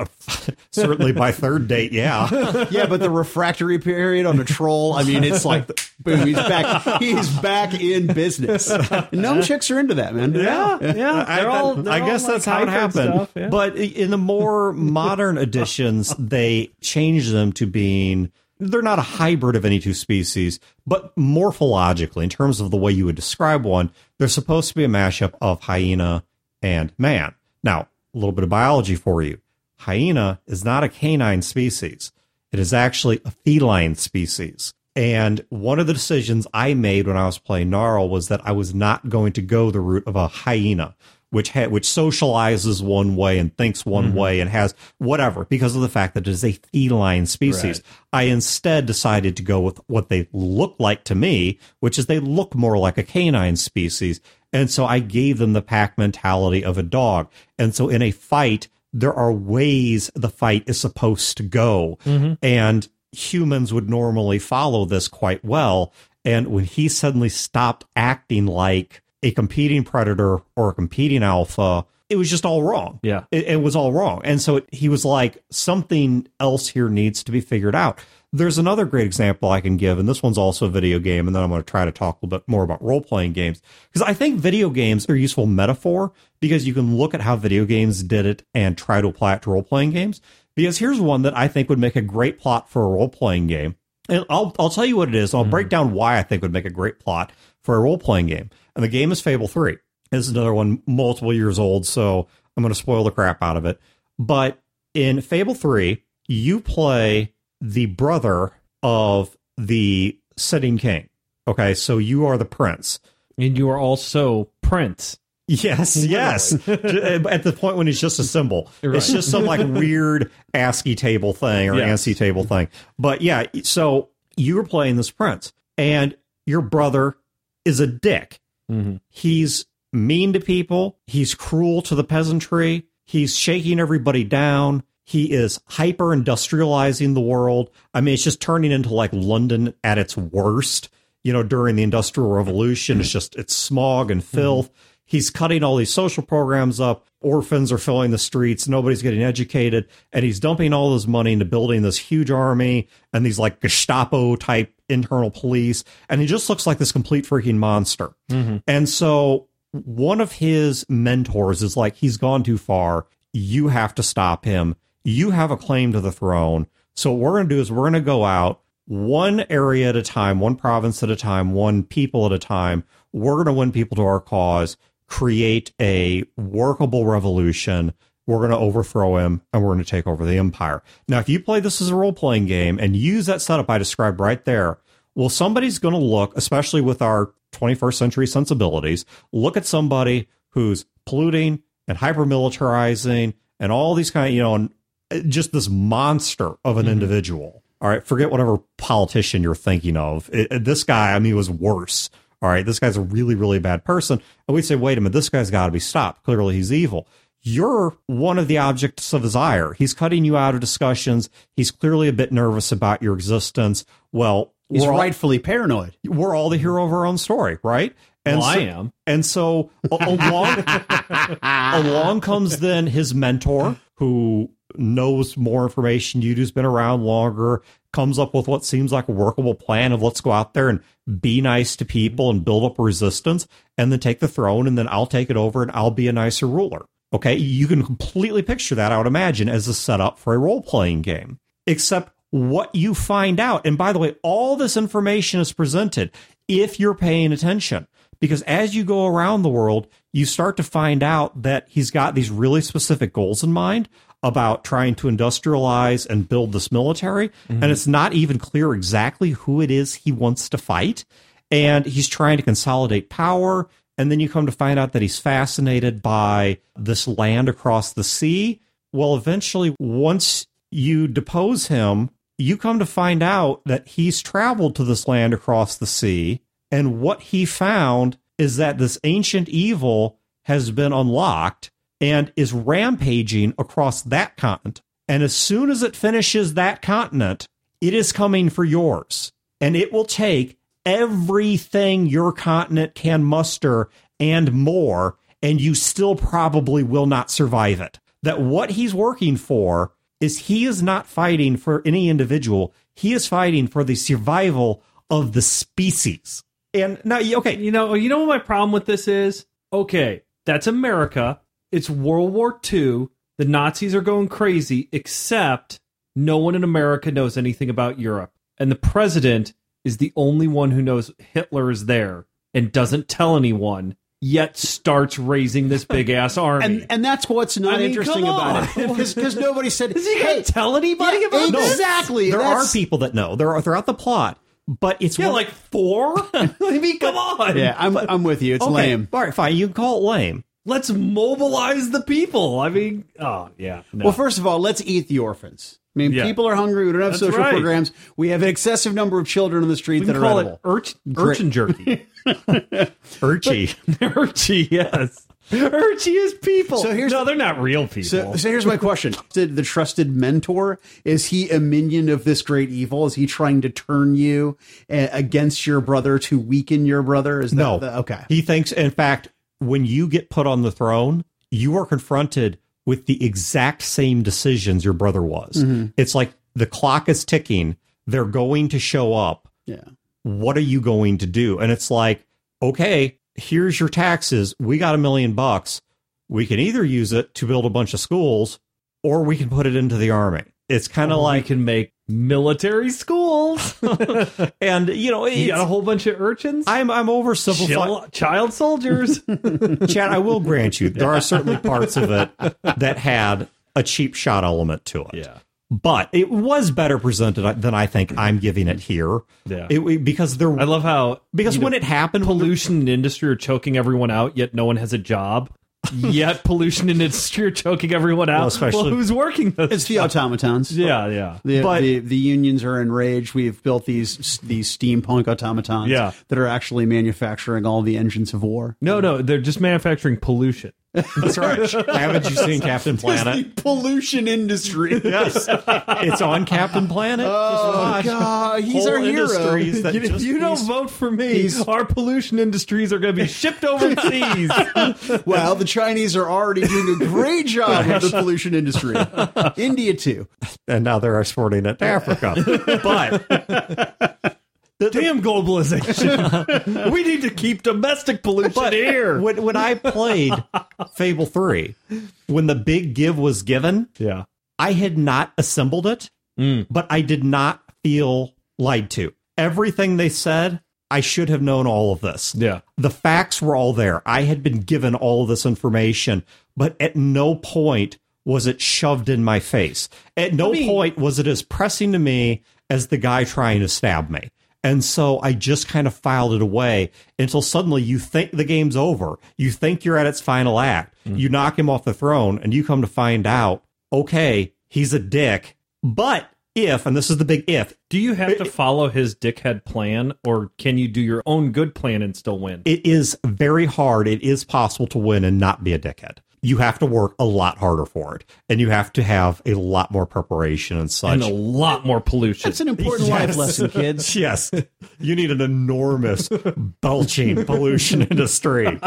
certainly by third date, yeah. yeah, but the refractory period on a troll, I mean, it's like, boom, he's back. He's back in business. Gnome chicks are into that, man. yeah. I, They're all, that- they're I all, guess like, that's how it hyper and happened. stuff, yeah. But in the more modern editions, they change them to being they're not a hybrid of any two species, but morphologically, in terms of the way you would describe one, they're supposed to be a mashup of hyena and man. Now, a little bit of biology for you. Hyena is not a canine species. It is actually a feline species. And one of the decisions I made when I was playing Gnarl was that I was not going to go the route of a hyena, which ha- which socializes one way and thinks one mm-hmm. way and has whatever because of the fact that it is a feline species. I instead decided to go with what they look like to me, which is they look more like a canine species. And so I gave them the pack mentality of a dog. And so in a fight, there are ways the fight is supposed to go. Mm-hmm. And humans would normally follow this quite well. And when he suddenly stopped acting like a competing predator or a competing alpha, it was just all wrong. Yeah. It, it was all wrong. And so it, he was like, something else here needs to be figured out. There's another great example I can give, and this one's also a video game, and then I'm going to try to talk a little bit more about role playing games. Because I think video games are a useful metaphor because you can look at how video games did it and try to apply it to role playing games. Because here's one that I think would make a great plot for a role playing game. And I'll, I'll tell you what it is. I'll break mm. down why I think would make a great plot for a role playing game. And the game is Fable 3. This is another one multiple years old, so I'm going to spoil the crap out of it. But in Fable 3, you play the brother of the sitting king. Okay, so you are the prince. and you are also Prince. Yes, yes. Uh, at the point when he's just a symbol, it's just some like weird ASCII table thing or. ANSI table thing. But yeah, so you were playing this prince, and your brother is a dick. Mm-hmm. He's mean to people. He's cruel to the peasantry. He's shaking everybody down. He is hyper industrializing the world. I mean, it's just turning into like London at its worst. You know, during the Industrial Revolution, it's just it's smog and mm-hmm. filth. He's cutting all these social programs up. Orphans are filling the streets. Nobody's getting educated. And he's dumping all his money into building this huge army and these like Gestapo type internal police. And he just looks like this complete freaking monster. Mm-hmm. And so one of his mentors is like, he's gone too far. You have to stop him. You have a claim to the throne. So what we're going to do is we're going to go out one area at a time, one province at a time, one people at a time. We're going to win people to our cause, create a workable revolution. We're going to overthrow him and we're going to take over the empire. Now, if you play this as a role playing game and use that setup I described right there, well, somebody's going to look, especially with our 21st century sensibilities, look at somebody who's polluting and hyper militarizing and all these kind of, you know, uh, just this monster of an individual. All right. Forget whatever politician you're thinking of. It, it- this guy, I mean, was worse. All right. This guy's a really, really bad person. And we'd say, wait a minute, this guy's got to be stopped. Clearly he's evil. You're one of the objects of his ire. He's cutting you out of discussions. He's clearly a bit nervous about your existence. Well, He's we're all- rightfully paranoid. we're all the hero of our own story, right? And Well, I am. And so along along comes then his mentor, who knows more information you do's been around longer, comes up with what seems like a workable plan of let's go out there and be nice to people and build up resistance and then take the throne and then I'll take it over and I'll be a nicer ruler. Okay, you can completely picture that, I would imagine, as a setup for a role playing game. Except what you find out, and by the way, all this information is presented if you're paying attention. Because as you go around the world, you start to find out that he's got these really specific goals in mind about trying to industrialize and build this military. And mm-hmm. it's not even clear exactly who it is he wants to fight. And he's trying to consolidate power. And then you come to find out that he's fascinated by this land across the sea. Well, eventually, once you depose him, you come to find out that he's traveled to this land across the sea. And what he found is that this ancient evil has been unlocked and is rampaging across that continent. And as soon as it finishes that continent, it is coming for yours. And it will take everything your continent can muster and more, and you still probably will not survive it. That what he's working for is he is not fighting for any individual, he is fighting for the survival of the species. And now, okay, You know, you know what my problem with this is? Okay, that's America. It's World War II. The Nazis are going crazy, except no one in America knows anything about Europe. And the president is the only one who knows Hitler is there and doesn't tell anyone, yet starts raising this big ass army. And and that's what's not I mean, interesting about it because nobody said, is he "Hey, gonna tell anybody about yeah, this? exactly." there that's- are people that know. There are throughout the plot, but it's Yeah, one- like four. I mean, come on. Yeah, I'm I'm with you. It's okay, lame. All right, fine. You can call it lame. Let's mobilize the people. I mean, oh yeah. No. Well, first of all, let's eat the orphans. I mean, Yeah. people are hungry. We don't have That's social right. programs. We have an excessive number of children on the street we that are call edible. it urch, urchin jerky. Urchy. Urchy, yes. Urchy is people. So here's- no, they're not real people. So, so here's my question: Did the trusted mentor is he a minion of this great evil? Is he trying to turn you uh, against your brother to weaken your brother? Is that No. the, okay? He thinks, in fact, when you get put on the throne, you are confronted with the exact same decisions your brother was. Mm-hmm. It's like the clock is ticking. They're going to show up. Yeah. What are you going to do? And it's like, okay, here's your taxes. We got a million bucks. We can either use it to build a bunch of schools or we can put it into the army. It's kind of Or we like, can make military schools. and you know, you got a whole bunch of urchins. I'm I'm oversimplifying. Child soldiers. Chad, I will grant you, there are certainly parts of it that had a cheap shot element to it. yeah. But it was better presented uh, than I think I'm giving it here. Yeah. It, because there, I love how because when know, it happened, pollution and industry are choking everyone out, yet no one has a job. yet pollution and industry are choking everyone out. Well, especially- well, who's working this? It's the automatons. yeah, yeah. The, But- the the unions are enraged. We've built these these steampunk automatons Yeah. that are actually manufacturing all the engines of war. No, no, they're just manufacturing pollution. That's right. Haven't you seen Captain Planet? pollution industry. yes, it's on Captain Planet. Oh. God, he's Whole our hero. industries that if just- you don't he's- vote for me, he's- our pollution industries are going to be shipped overseas. Well, the Chinese are already doing a great job with the pollution industry. India too. and now they're exporting it to Africa. but Damn globalization. we need to keep domestic pollution here. when when I played Fable Three, when the big give was given, Yeah. I had not assembled it, mm. but I did not feel lied to. Everything they said, I should have known all of this. Yeah. The facts were all there. I had been given all of this information, but at no point was it shoved in my face. At no mean- point was it as pressing to me as the guy trying to stab me. And so I just kind of filed it away until suddenly you think the game's over. You think you're at its final act. Mm. You knock him off the throne and you come to find out, okay, he's a dick. But if, and this is the big if, Do you have to follow his dickhead plan, or can you do your own good plan and still win? it is very hard. It is possible to win and not be a dickhead. You have to work a lot harder for it, and you have to have a lot more preparation and such. and a lot more pollution. That's an important life lesson, kids. Yes, you need an enormous belching pollution industry.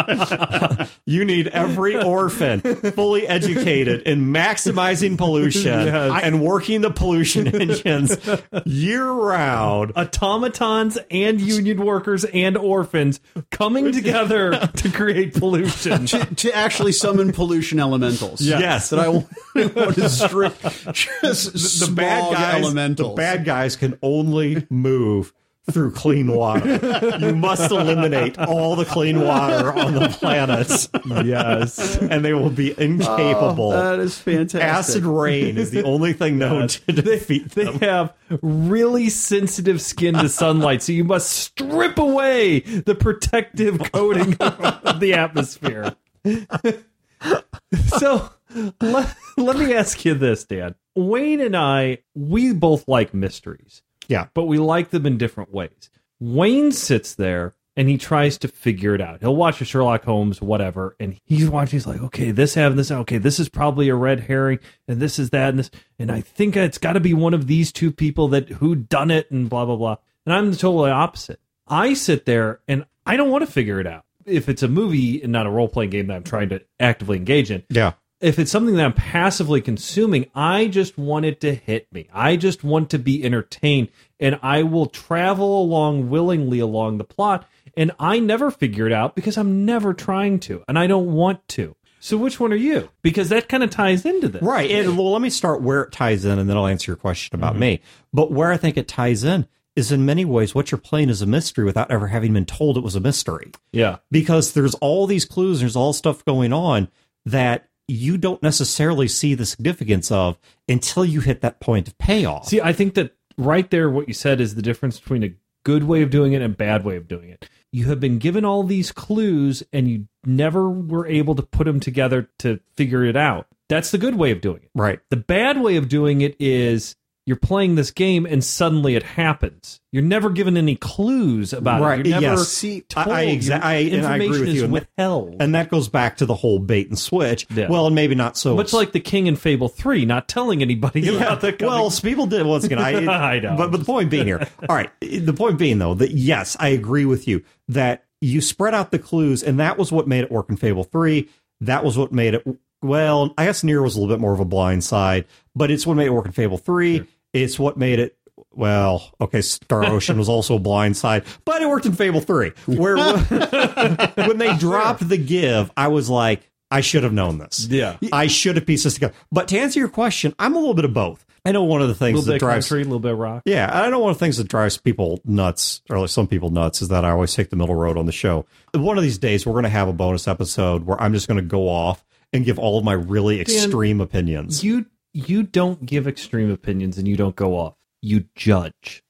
you need every orphan fully educated in maximizing pollution and working the pollution engines year round. automatons and union workers and orphans coming together to create pollution. to actually summon pollution elementals. Yes. That I want, want to strip just the smog bad guys, elementals. the bad guys can only move through clean water. you must eliminate all the clean water on the planet, yes. and they will be incapable. Oh, that is fantastic. Acid rain is the only thing known to defeat They them. They have really sensitive skin to sunlight, so you must strip away the protective coating of the atmosphere. so let, let me ask you this, Dan. Wayne and I, we both like mysteries. Yeah. but we like them in different ways. Wayne sits there and he tries to figure it out. He'll watch a Sherlock Holmes, whatever, and he's watching. He's like, okay, this happened, this. Okay, this is probably a red herring, and this is that, and this, and I think it's got to be one of these two people that who done it, and blah blah blah. And I'm the totally opposite. I sit there and I don't want to figure it out. If it's a movie and not a role playing game that I'm trying to actively engage in, Yeah. if it's something that I'm passively consuming, I just want it to hit me. I just want to be entertained and I will travel along willingly along the plot and I never figure it out because I'm never trying to and I don't want to. So which one are you? Because that kind of ties into this. Right. And well, let me start where it ties in, and then I'll answer your question about mm-hmm. me. But where I think it ties in is in many ways what you're playing is a mystery without ever having been told it was a mystery. Yeah. Because there's all these clues, there's all stuff going on that you don't necessarily see the significance of until you hit that point of payoff. See, I think that right there, what you said is the difference between a good way of doing it and a bad way of doing it. You have been given all these clues and you never were able to put them together to figure it out. That's the good way of doing it. right. The bad way of doing it is you're playing this game and suddenly it happens. You're never given any clues about Right, it. You're never yes. See, told. I- I exa- I- I information with is you. Withheld. And that goes back to the whole bait and switch. Yeah. Well, and maybe not so Much Much like the king in Fable 3, not telling anybody about the well, so people did once again. I, I know. but but the point being here. All right, the point being though that yes, I agree with you that you spread out the clues, and that was what made it work in Fable Three. That was what made it. Well, I guess Nier was a little bit more of a blind side, but it's what made it work in Fable Three. It's what made it. Well, okay, Star Ocean was also a blind side, but it worked in Fable 3, where when they dropped the give, I was like, I should have known this. Yeah. I should have pieced this together. But to answer your question, I'm a little bit of both. I know one of the things that drives country, a little bit rock. yeah, I know one of the things that drives people nuts, or least some people nuts, is that I always take the middle road on the show. One of these days, we're going to have a bonus episode where I'm just going to go off and give all of my really extreme opinions. You you don't give extreme opinions and you don't go off. You judge.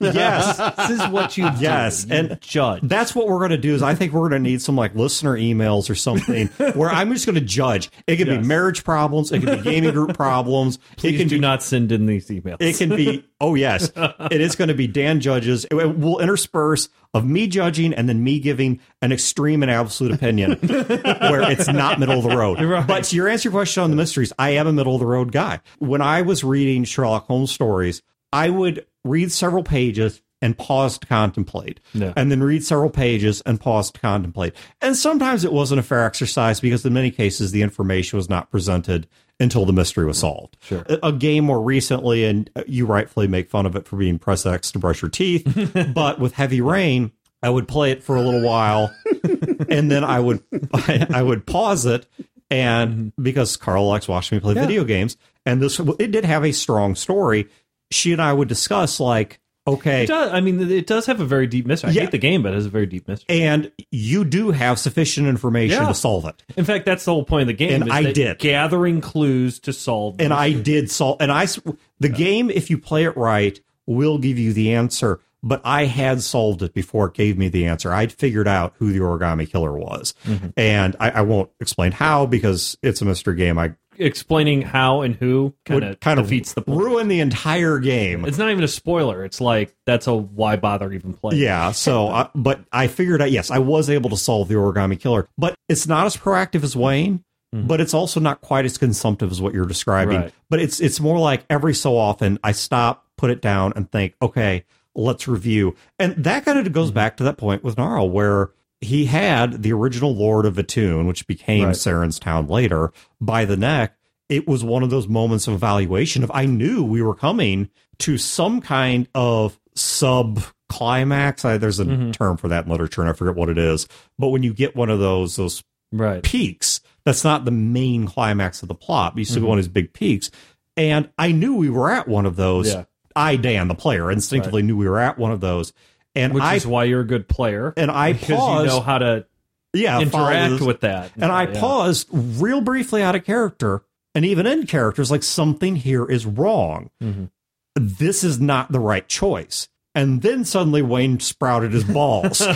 Yes, This is what you do. Yes, You and judge. that's what we're going to do. Is I think we're going to need some like listener emails or something where I'm just going to judge. It can Yes. be marriage problems, it can be gaming group problems, Please it can do be not send in these emails. It can be, oh yes, it is going to be Dan judges. It will intersperse of me judging and then me giving an extreme and absolute opinion where it's not middle of the road. Right. But to your answer your question on the mysteries, I am a middle of the road guy. When I was reading Sherlock Holmes stories, I would read several pages and pause to contemplate, Yeah. and then read several pages and pause to contemplate. And sometimes it wasn't a fair exercise because in many cases the information was not presented until the mystery was solved. Sure. A, game more recently, and uh, you rightfully make fun of it for being press X to brush your teeth, but with Heavy Rain, I would play it for a little while, and then I would I, would pause it, and mm-hmm. because Carl likes watching me play video games, and this it did have a strong story. She and I would discuss like, okay, It does, I mean, it does have a very deep mystery. I Yeah. hate the game, but it has a very deep mystery. and you do have sufficient information Yeah. to solve it. In fact, that's the whole point of the game. And is I that did. gathering clues to solve. the and I did solve. And I the game, if you play it right, will give you the answer. But I had solved it before it gave me the answer. I'd figured out who the origami killer was, Mm-hmm. and I, I won't explain how because it's a mystery game. I explaining how and who kind of kind of defeats the point. ruin the entire game. It's not even a spoiler. It's like that's a why bother even playing. Yeah. So, uh, but I figured out. Yes, I was able to solve the origami killer, but it's not as proactive as Wayne but it's also not quite as consumptive as what you're describing. Right. But it's it's more like every so often I stop, put it down, and think, okay, let's review. And that kind of goes back to that point with Gnarl where he had the original Lord of Atoon, which became Right. Saren's Town later, by the neck. It was one of those moments of evaluation of I knew we were coming to some kind of sub climax. I, there's a mm-hmm. term for that in literature, and I forget what it is. But when you get one of those those Right. peaks, that's not the main climax of the plot. But you still go mm-hmm. on these big peaks, and I knew we were at one of those. Yeah. I, Dan, the player, instinctively knew we were at one of those, and Which I is why you're a good player. and I because paused. you know how to yeah, interact with that. And I Yeah. paused real briefly out of character and even in characters like something here is wrong. Mm-hmm. This is not the right choice. And then suddenly Wayne sprouted his balls. for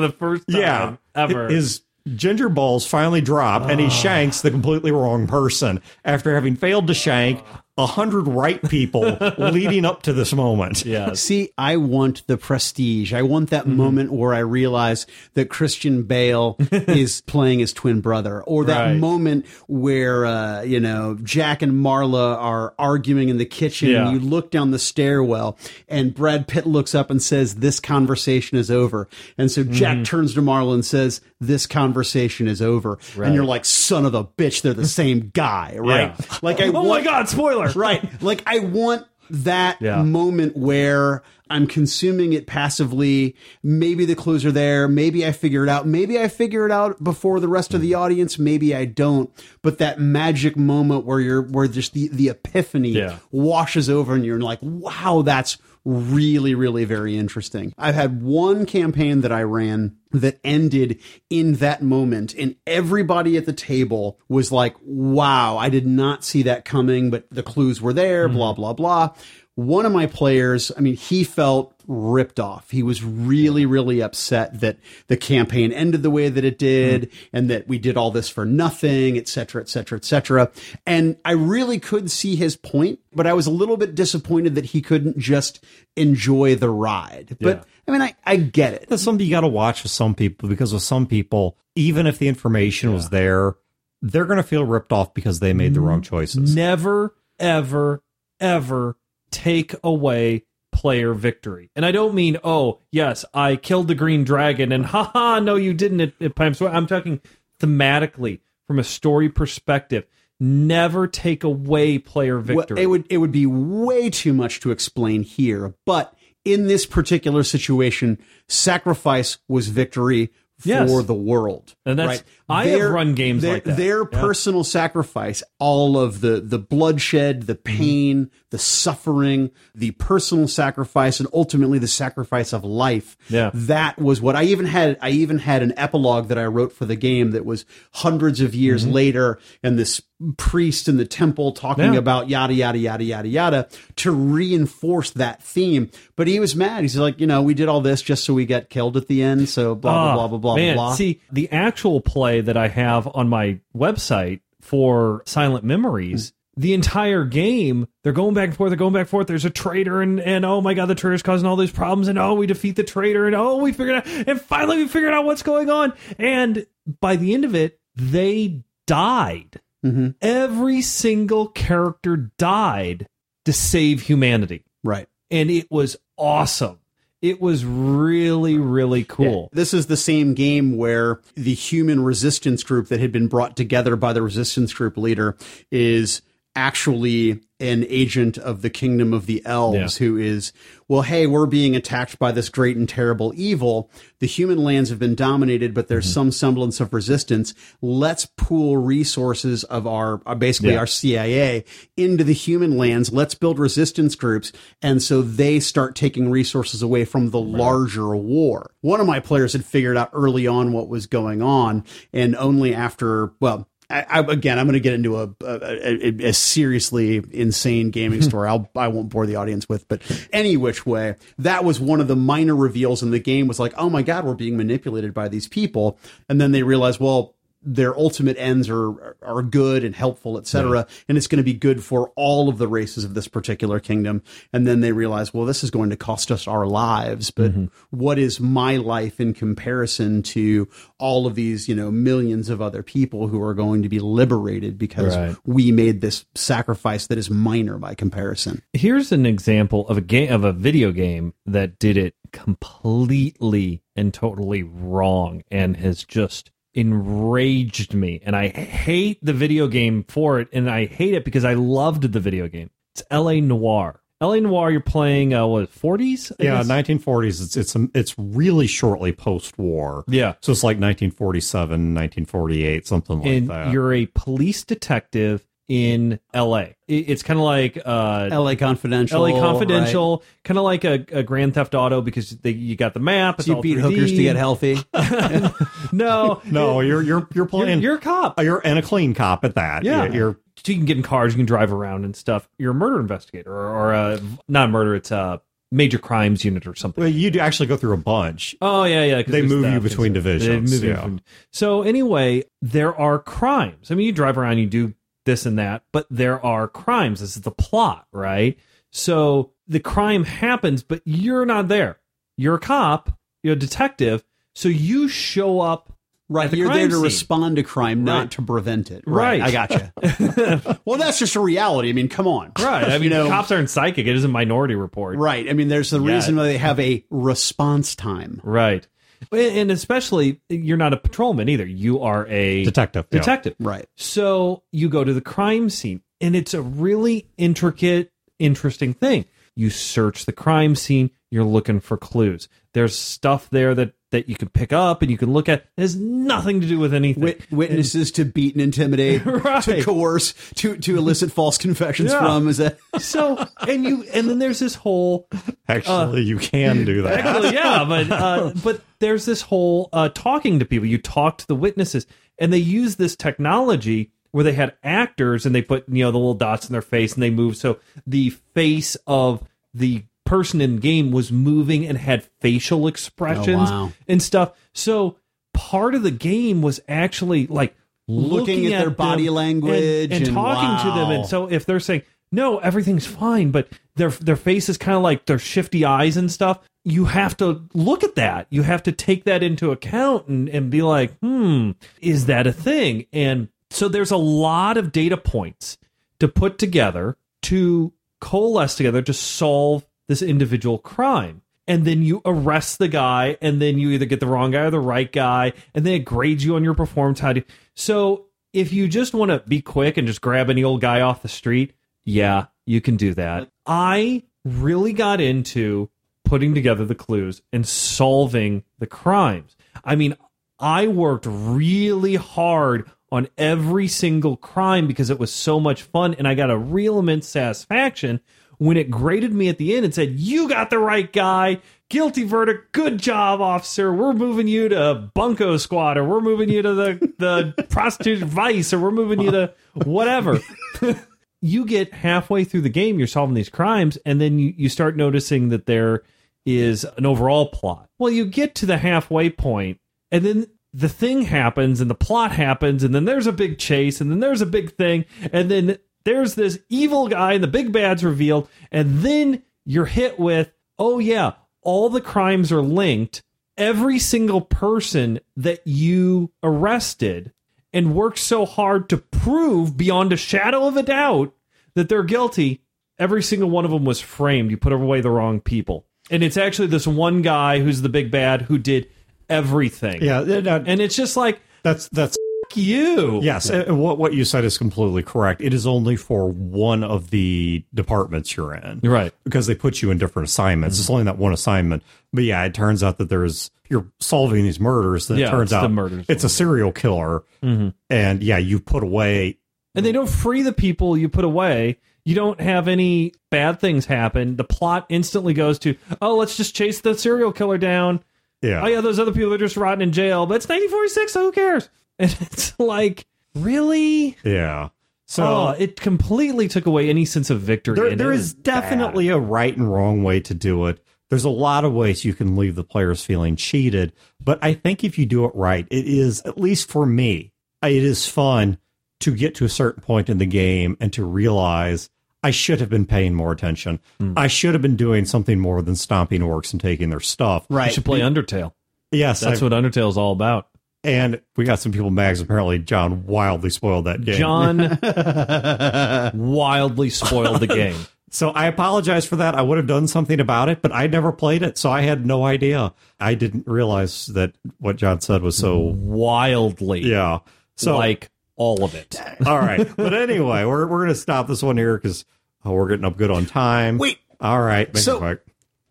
the first time yeah. ever. His ginger balls finally drop and Ah. he shanks the completely wrong person after having failed to shank a hundred right people leading up to this moment. yes. See, I want the prestige. I want that moment where I realize that Christian Bale is playing his twin brother, or that Right. moment where uh, you know Jack and Marla are arguing in the kitchen. Yeah. And you look down the stairwell, and Brad Pitt looks up and says, "This conversation is over." And so Jack turns to Marla and says, "This conversation is over." And you're like, "Son of a bitch, they're the same guy, right?" Yeah. Like I oh want, my god, spoiler. right. Like I want that Yeah. moment where I'm consuming it passively. Maybe the clues are there. Maybe I figure it out. Maybe I figure it out before the rest of the hmm. audience. Maybe I don't. But that magic moment where you're, where just the, the epiphany Yeah. washes over and you're like, wow, that's really, really very interesting. I've had one campaign that I ran that ended in that moment and everybody at the table was like, wow, I did not see that coming, but the clues were there, hmm. blah, blah, blah. One of my players, I mean, he felt ripped off. He was really, really upset that the campaign ended the way that it did hmm. and that we did all this for nothing, et cetera, et cetera, et cetera. And I really could see his point, but I was a little bit disappointed that he couldn't just enjoy the ride. But I mean, I, I get it. That's something you got to watch with some people because with some people, even if the information was there, they're going to feel ripped off because they made the wrong mm-hmm. choices. Never, ever, ever take away player victory. And I don't mean, oh, yes, I killed the green dragon and haha, no, you didn't at Pine Sword. I'm talking thematically from a story perspective. Never take away player Well, victory. it would it would be way too much to explain here, but in this particular situation, sacrifice was victory for Yes. the world. And that's- right? I have run games their, like that. Their Yeah. personal sacrifice, all of the the bloodshed, the Mm-hmm. pain, the suffering, the personal sacrifice, and ultimately the sacrifice of life. Yeah. that was what I even had. I even had an epilogue that I wrote for the game that was hundreds of years later, and this priest in the temple talking Mm-hmm. Yeah. about yada yada yada yada yada to reinforce that theme. But he was mad. He's like, you know, we did all this just so we get killed at the end. So blah blah Ah, blah blah blah man, blah. See, the actual play that I have on my website for Silent Memories, the entire game, they're going back and forth, they're going back and forth. There's a traitor, and, and oh my god, the traitor's causing all these problems, and oh, we defeat the traitor, and oh, we figured out, and finally we figured out what's going on. And by the end of it, they died. Mhm. Every single character died to save humanity. right. And it was awesome. It was really, really cool. This is the same game where the human resistance group that had been brought together by the resistance group leader is actually an agent of the kingdom of the elves Yeah. who is, well, hey, we're being attacked by this great and terrible evil. The human lands have been dominated, but there's some semblance of resistance. Let's pool resources of our, uh, basically Yeah. our CIA into the human lands. Let's build resistance groups. And so they start taking resources away from the larger war. One of my players had figured out early on what was going on and only after, well, I, I, again, I'm going to get into a, a, a, a seriously insane gaming mm-hmm. story. I'll, I won't bore the audience with, but any which way, that was one of the minor reveals in the game was like, oh my God, we're being manipulated by these people. And then they realize, well, their ultimate ends are are good and helpful, etc. And it's going to be good for all of the races of this particular kingdom. And then they realize, well, this is going to cost us our lives, but mm-hmm. what is my life in comparison to all of these, you know, millions of other people who are going to be liberated because Right. we made this sacrifice that is minor by comparison. Here's an example of a game of a video game that did it completely and totally wrong and has just enraged me. And I hate the video game for it, and I hate it because I loved the video game. It's L.A. Noire. L.A. Noire, you're playing uh, what 40s? I Yeah, guess? 1940s. It's it's it's really shortly post-war. yeah. So it's like 1947, 1948, something like and that. you're a police detective in L.A. It's kind of like uh, L.A. Confidential. LA Confidential, kind of like a, a Grand Theft Auto because they, you got the map. right? It's So you all beat 3D. hookers to get healthy. No, no, you're you're you're you're, playing. you're a cop. you're and a clean cop at that. Yeah. You're, you're So you can get in cars, you can drive around and stuff. You're a murder investigator, or, or a not a murder, it's a major crimes unit or something. well, you do actually go through a bunch. Oh yeah, yeah. They move you between stuff. They divisions, move you yeah. between- So anyway, there are crimes. I mean, you drive around, you do this and that, but there are crimes. This is the plot, right? So the crime happens, but you're not there. You're a cop. You're a detective. So you show up. Right, the you're there to scene. respond to crime, not Right. to prevent it. Right. I got gotcha. well, that's just a reality. I mean, come on. Right. I mean, you know, cops aren't psychic. It is a minority report. right. I mean, there's the Yeah. reason why they have a response time. Right. And especially, you're not a patrolman either. You are a Detective. yeah. detective. Right. So you go to the crime scene, and it's a really intricate, interesting thing. You search the crime scene, you're looking for clues. There's stuff there that, that you can pick up and you can look at. It has nothing to do with anything. Wit- witnesses to beat and intimidate, Right. to coerce, to to elicit false confessions Yeah. from. Is that so, and you, and then there's this whole Actually, you can do that. Actually, yeah, but uh, but there's this whole uh, talking to people. You talk to the witnesses, and they use this technology where they had actors and they put you know the little dots in their face and they move so the face of the person in game was moving and had facial expressions wow. and stuff. So part of the game was actually like Looking at their body language and, and talking to them. And so if they're saying no, everything's fine, but their their face is kind of like their shifty eyes and stuff. You have to look at that. You have to take that into account and, and be like, hmm, is that a thing? And so there's a lot of data points to put together to coalesce together to solve this individual crime. And then you arrest the guy, and then you either get the wrong guy or the right guy, and then it grades you on your performance. How do you, so? If you just want to be quick and just grab any old guy off the street, yeah, you can do that. I really got into putting together the clues and solving the crimes. I mean, I worked really hard on every single crime because it was so much fun and I got a real immense satisfaction when it graded me at the end and said, You got the right guy. Guilty verdict. Good job, officer. We're moving you to Bunko Squad, or we're moving you to the, the prostitute vice, or we're moving you to whatever. you get halfway through the game, you're solving these crimes, and then you, you start noticing that there is an overall plot. Well, you get to the halfway point, and then the thing happens, and the plot happens, and then there's a big chase, and then there's a big thing, and then there's this evil guy, and the big bad's revealed, and then you're hit with, oh, yeah, all the crimes are linked. Every single person that you arrested and worked so hard to prove beyond a shadow of a doubt that they're guilty, every single one of them was framed. You put away the wrong people. And it's actually this one guy who's the big bad who did everything. Yeah, And it's just like, that's that's you. yes. uh, What what you said is completely correct. It is only for one of the departments you're in, right. because they put you in different assignments. It's only that one assignment. But yeah, it turns out that there's you're solving these murders. That Yeah, turns it's the out murders it's a serial killer, Mhm. and yeah, you put away. And they don't free the people you put away. You don't have any bad things happen. The plot instantly goes to, oh, let's just chase the serial killer down. Yeah, oh yeah, those other people are just rotting in jail, but it's 1946, so who cares? And it's like, really? yeah. So oh, it completely took away any sense of victory. there, and there it is was bad. definitely a right and wrong way to do it. There's a lot of ways you can leave the players feeling cheated, but I think if you do it right, it is at least for me it is fun to get to a certain point in the game and to realize I should have been paying more attention. Hmm. I should have been doing something more than stomping orcs and taking their stuff. Right. You Right. should play Undertale. Yes, That's I- what Undertale's all about. And we got some people mags. Apparently, John wildly spoiled that game. John wildly spoiled the game. So I apologize for that. I would have done something about it, but I never played it, so I had no idea. I didn't realize that what John said was so. Wildly. Yeah. So like all of it. all right, but anyway, we're we're gonna stop this one here because oh, we're getting up good on time. Wait. All right. make it So- quick.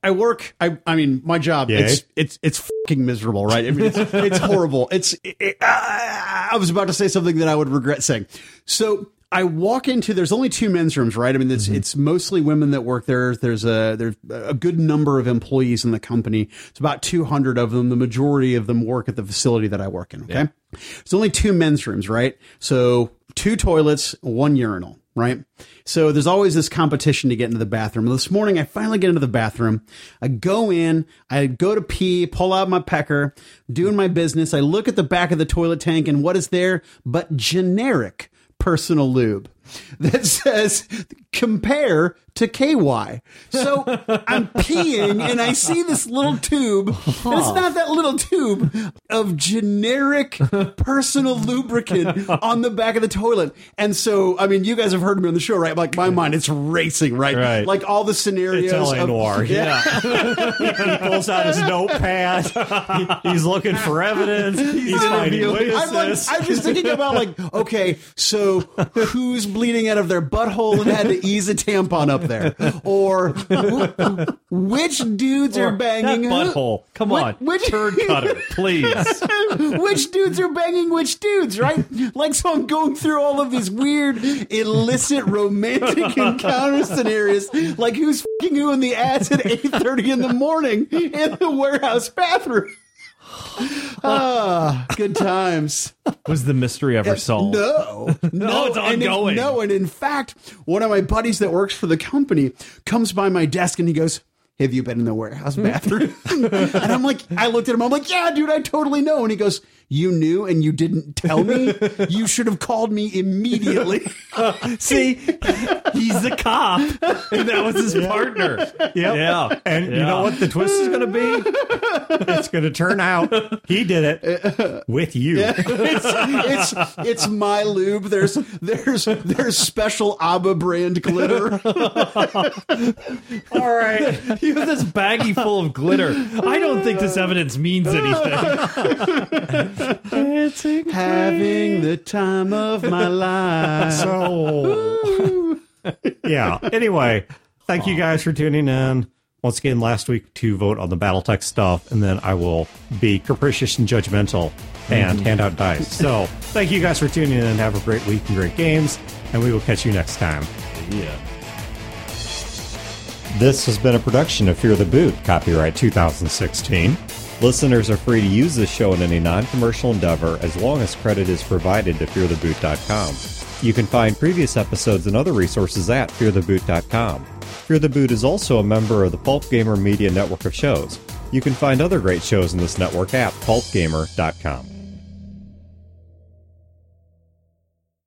I work. I. I mean, my job. Yay. It's it's it's fucking miserable, right? I mean, it's, it's horrible. It's. It, ah, I was about to say something that I would regret saying. So I walk into. There's only two men's rooms, right? I mean, it's it's mostly women that work there. There's a there's a good number of employees in the company. It's about 200 of them. The majority of them work at the facility that I work in. Okay. It's only two men's rooms, right? So two toilets, one urinal right? So there's always this competition to get into the bathroom. This morning, I finally get into the bathroom. I go in, I go to pee, pull out my pecker, doing my business. I look at the back of the toilet tank, and what is there but generic personal lube that says compare to KY. So I'm peeing and I see this little tube. And it's not that little tube of generic personal lubricant on the back of the toilet. And so, I mean, you guys have heard me on the show, right? Like my mind, it's racing, right? Right. Like all the scenarios. It's LA of- Noire. Yeah. he pulls out his notepad. He- he's looking for evidence. He's finding interviewing. I'm like. I'm just thinking about like, okay, so who's bleeding out of their butthole and had to ease a tampon up there, or which dudes are banging That butthole. Come Which- on. which- Turd cutter, please. which dudes are banging which dudes, right? Like, so I'm going through all of these weird, illicit, romantic encounter scenarios. Like, who's fucking who in the ass at 8.30 in the morning in the warehouse bathroom? Ah, good times. Was the mystery ever solved? No, no, it's and in- ongoing. no, and in fact, one of my buddies that works for the company comes by my desk and he goes, "Have you been in the warehouse bathroom?" and I'm like, I looked at him. I'm like, "Yeah, dude, I totally know." And he goes, "You knew and you didn't tell me. You should have called me immediately." See, he's the cop, and that was his partner. Yep. Yeah. And you Yeah. know what the twist is going to be? it's going to turn out he did it with you. it's it's it's my lube. There's there's there's special ABBA brand glitter. All right. You have this baggie full of glitter. I don't think this evidence means anything. It's Having the time of my life. So, yeah. Anyway, thank you guys for tuning in. Once again, last week to vote on the Battletech stuff, and then I will be capricious and judgmental and hand out dice. So, thank you guys for tuning in. Have a great week and great games, and we will catch you next time. yeah. This has been a production of Fear the Boot, copyright 2016. Listeners are free to use this show in any non commercial endeavor as long as credit is provided to feartheboot.com. You can find previous episodes and other resources at feartheboot.com. Fear the Boot is also a member of the Pulp Gamer Media network of shows. You can find other great shows in this network at pulpgamer.com.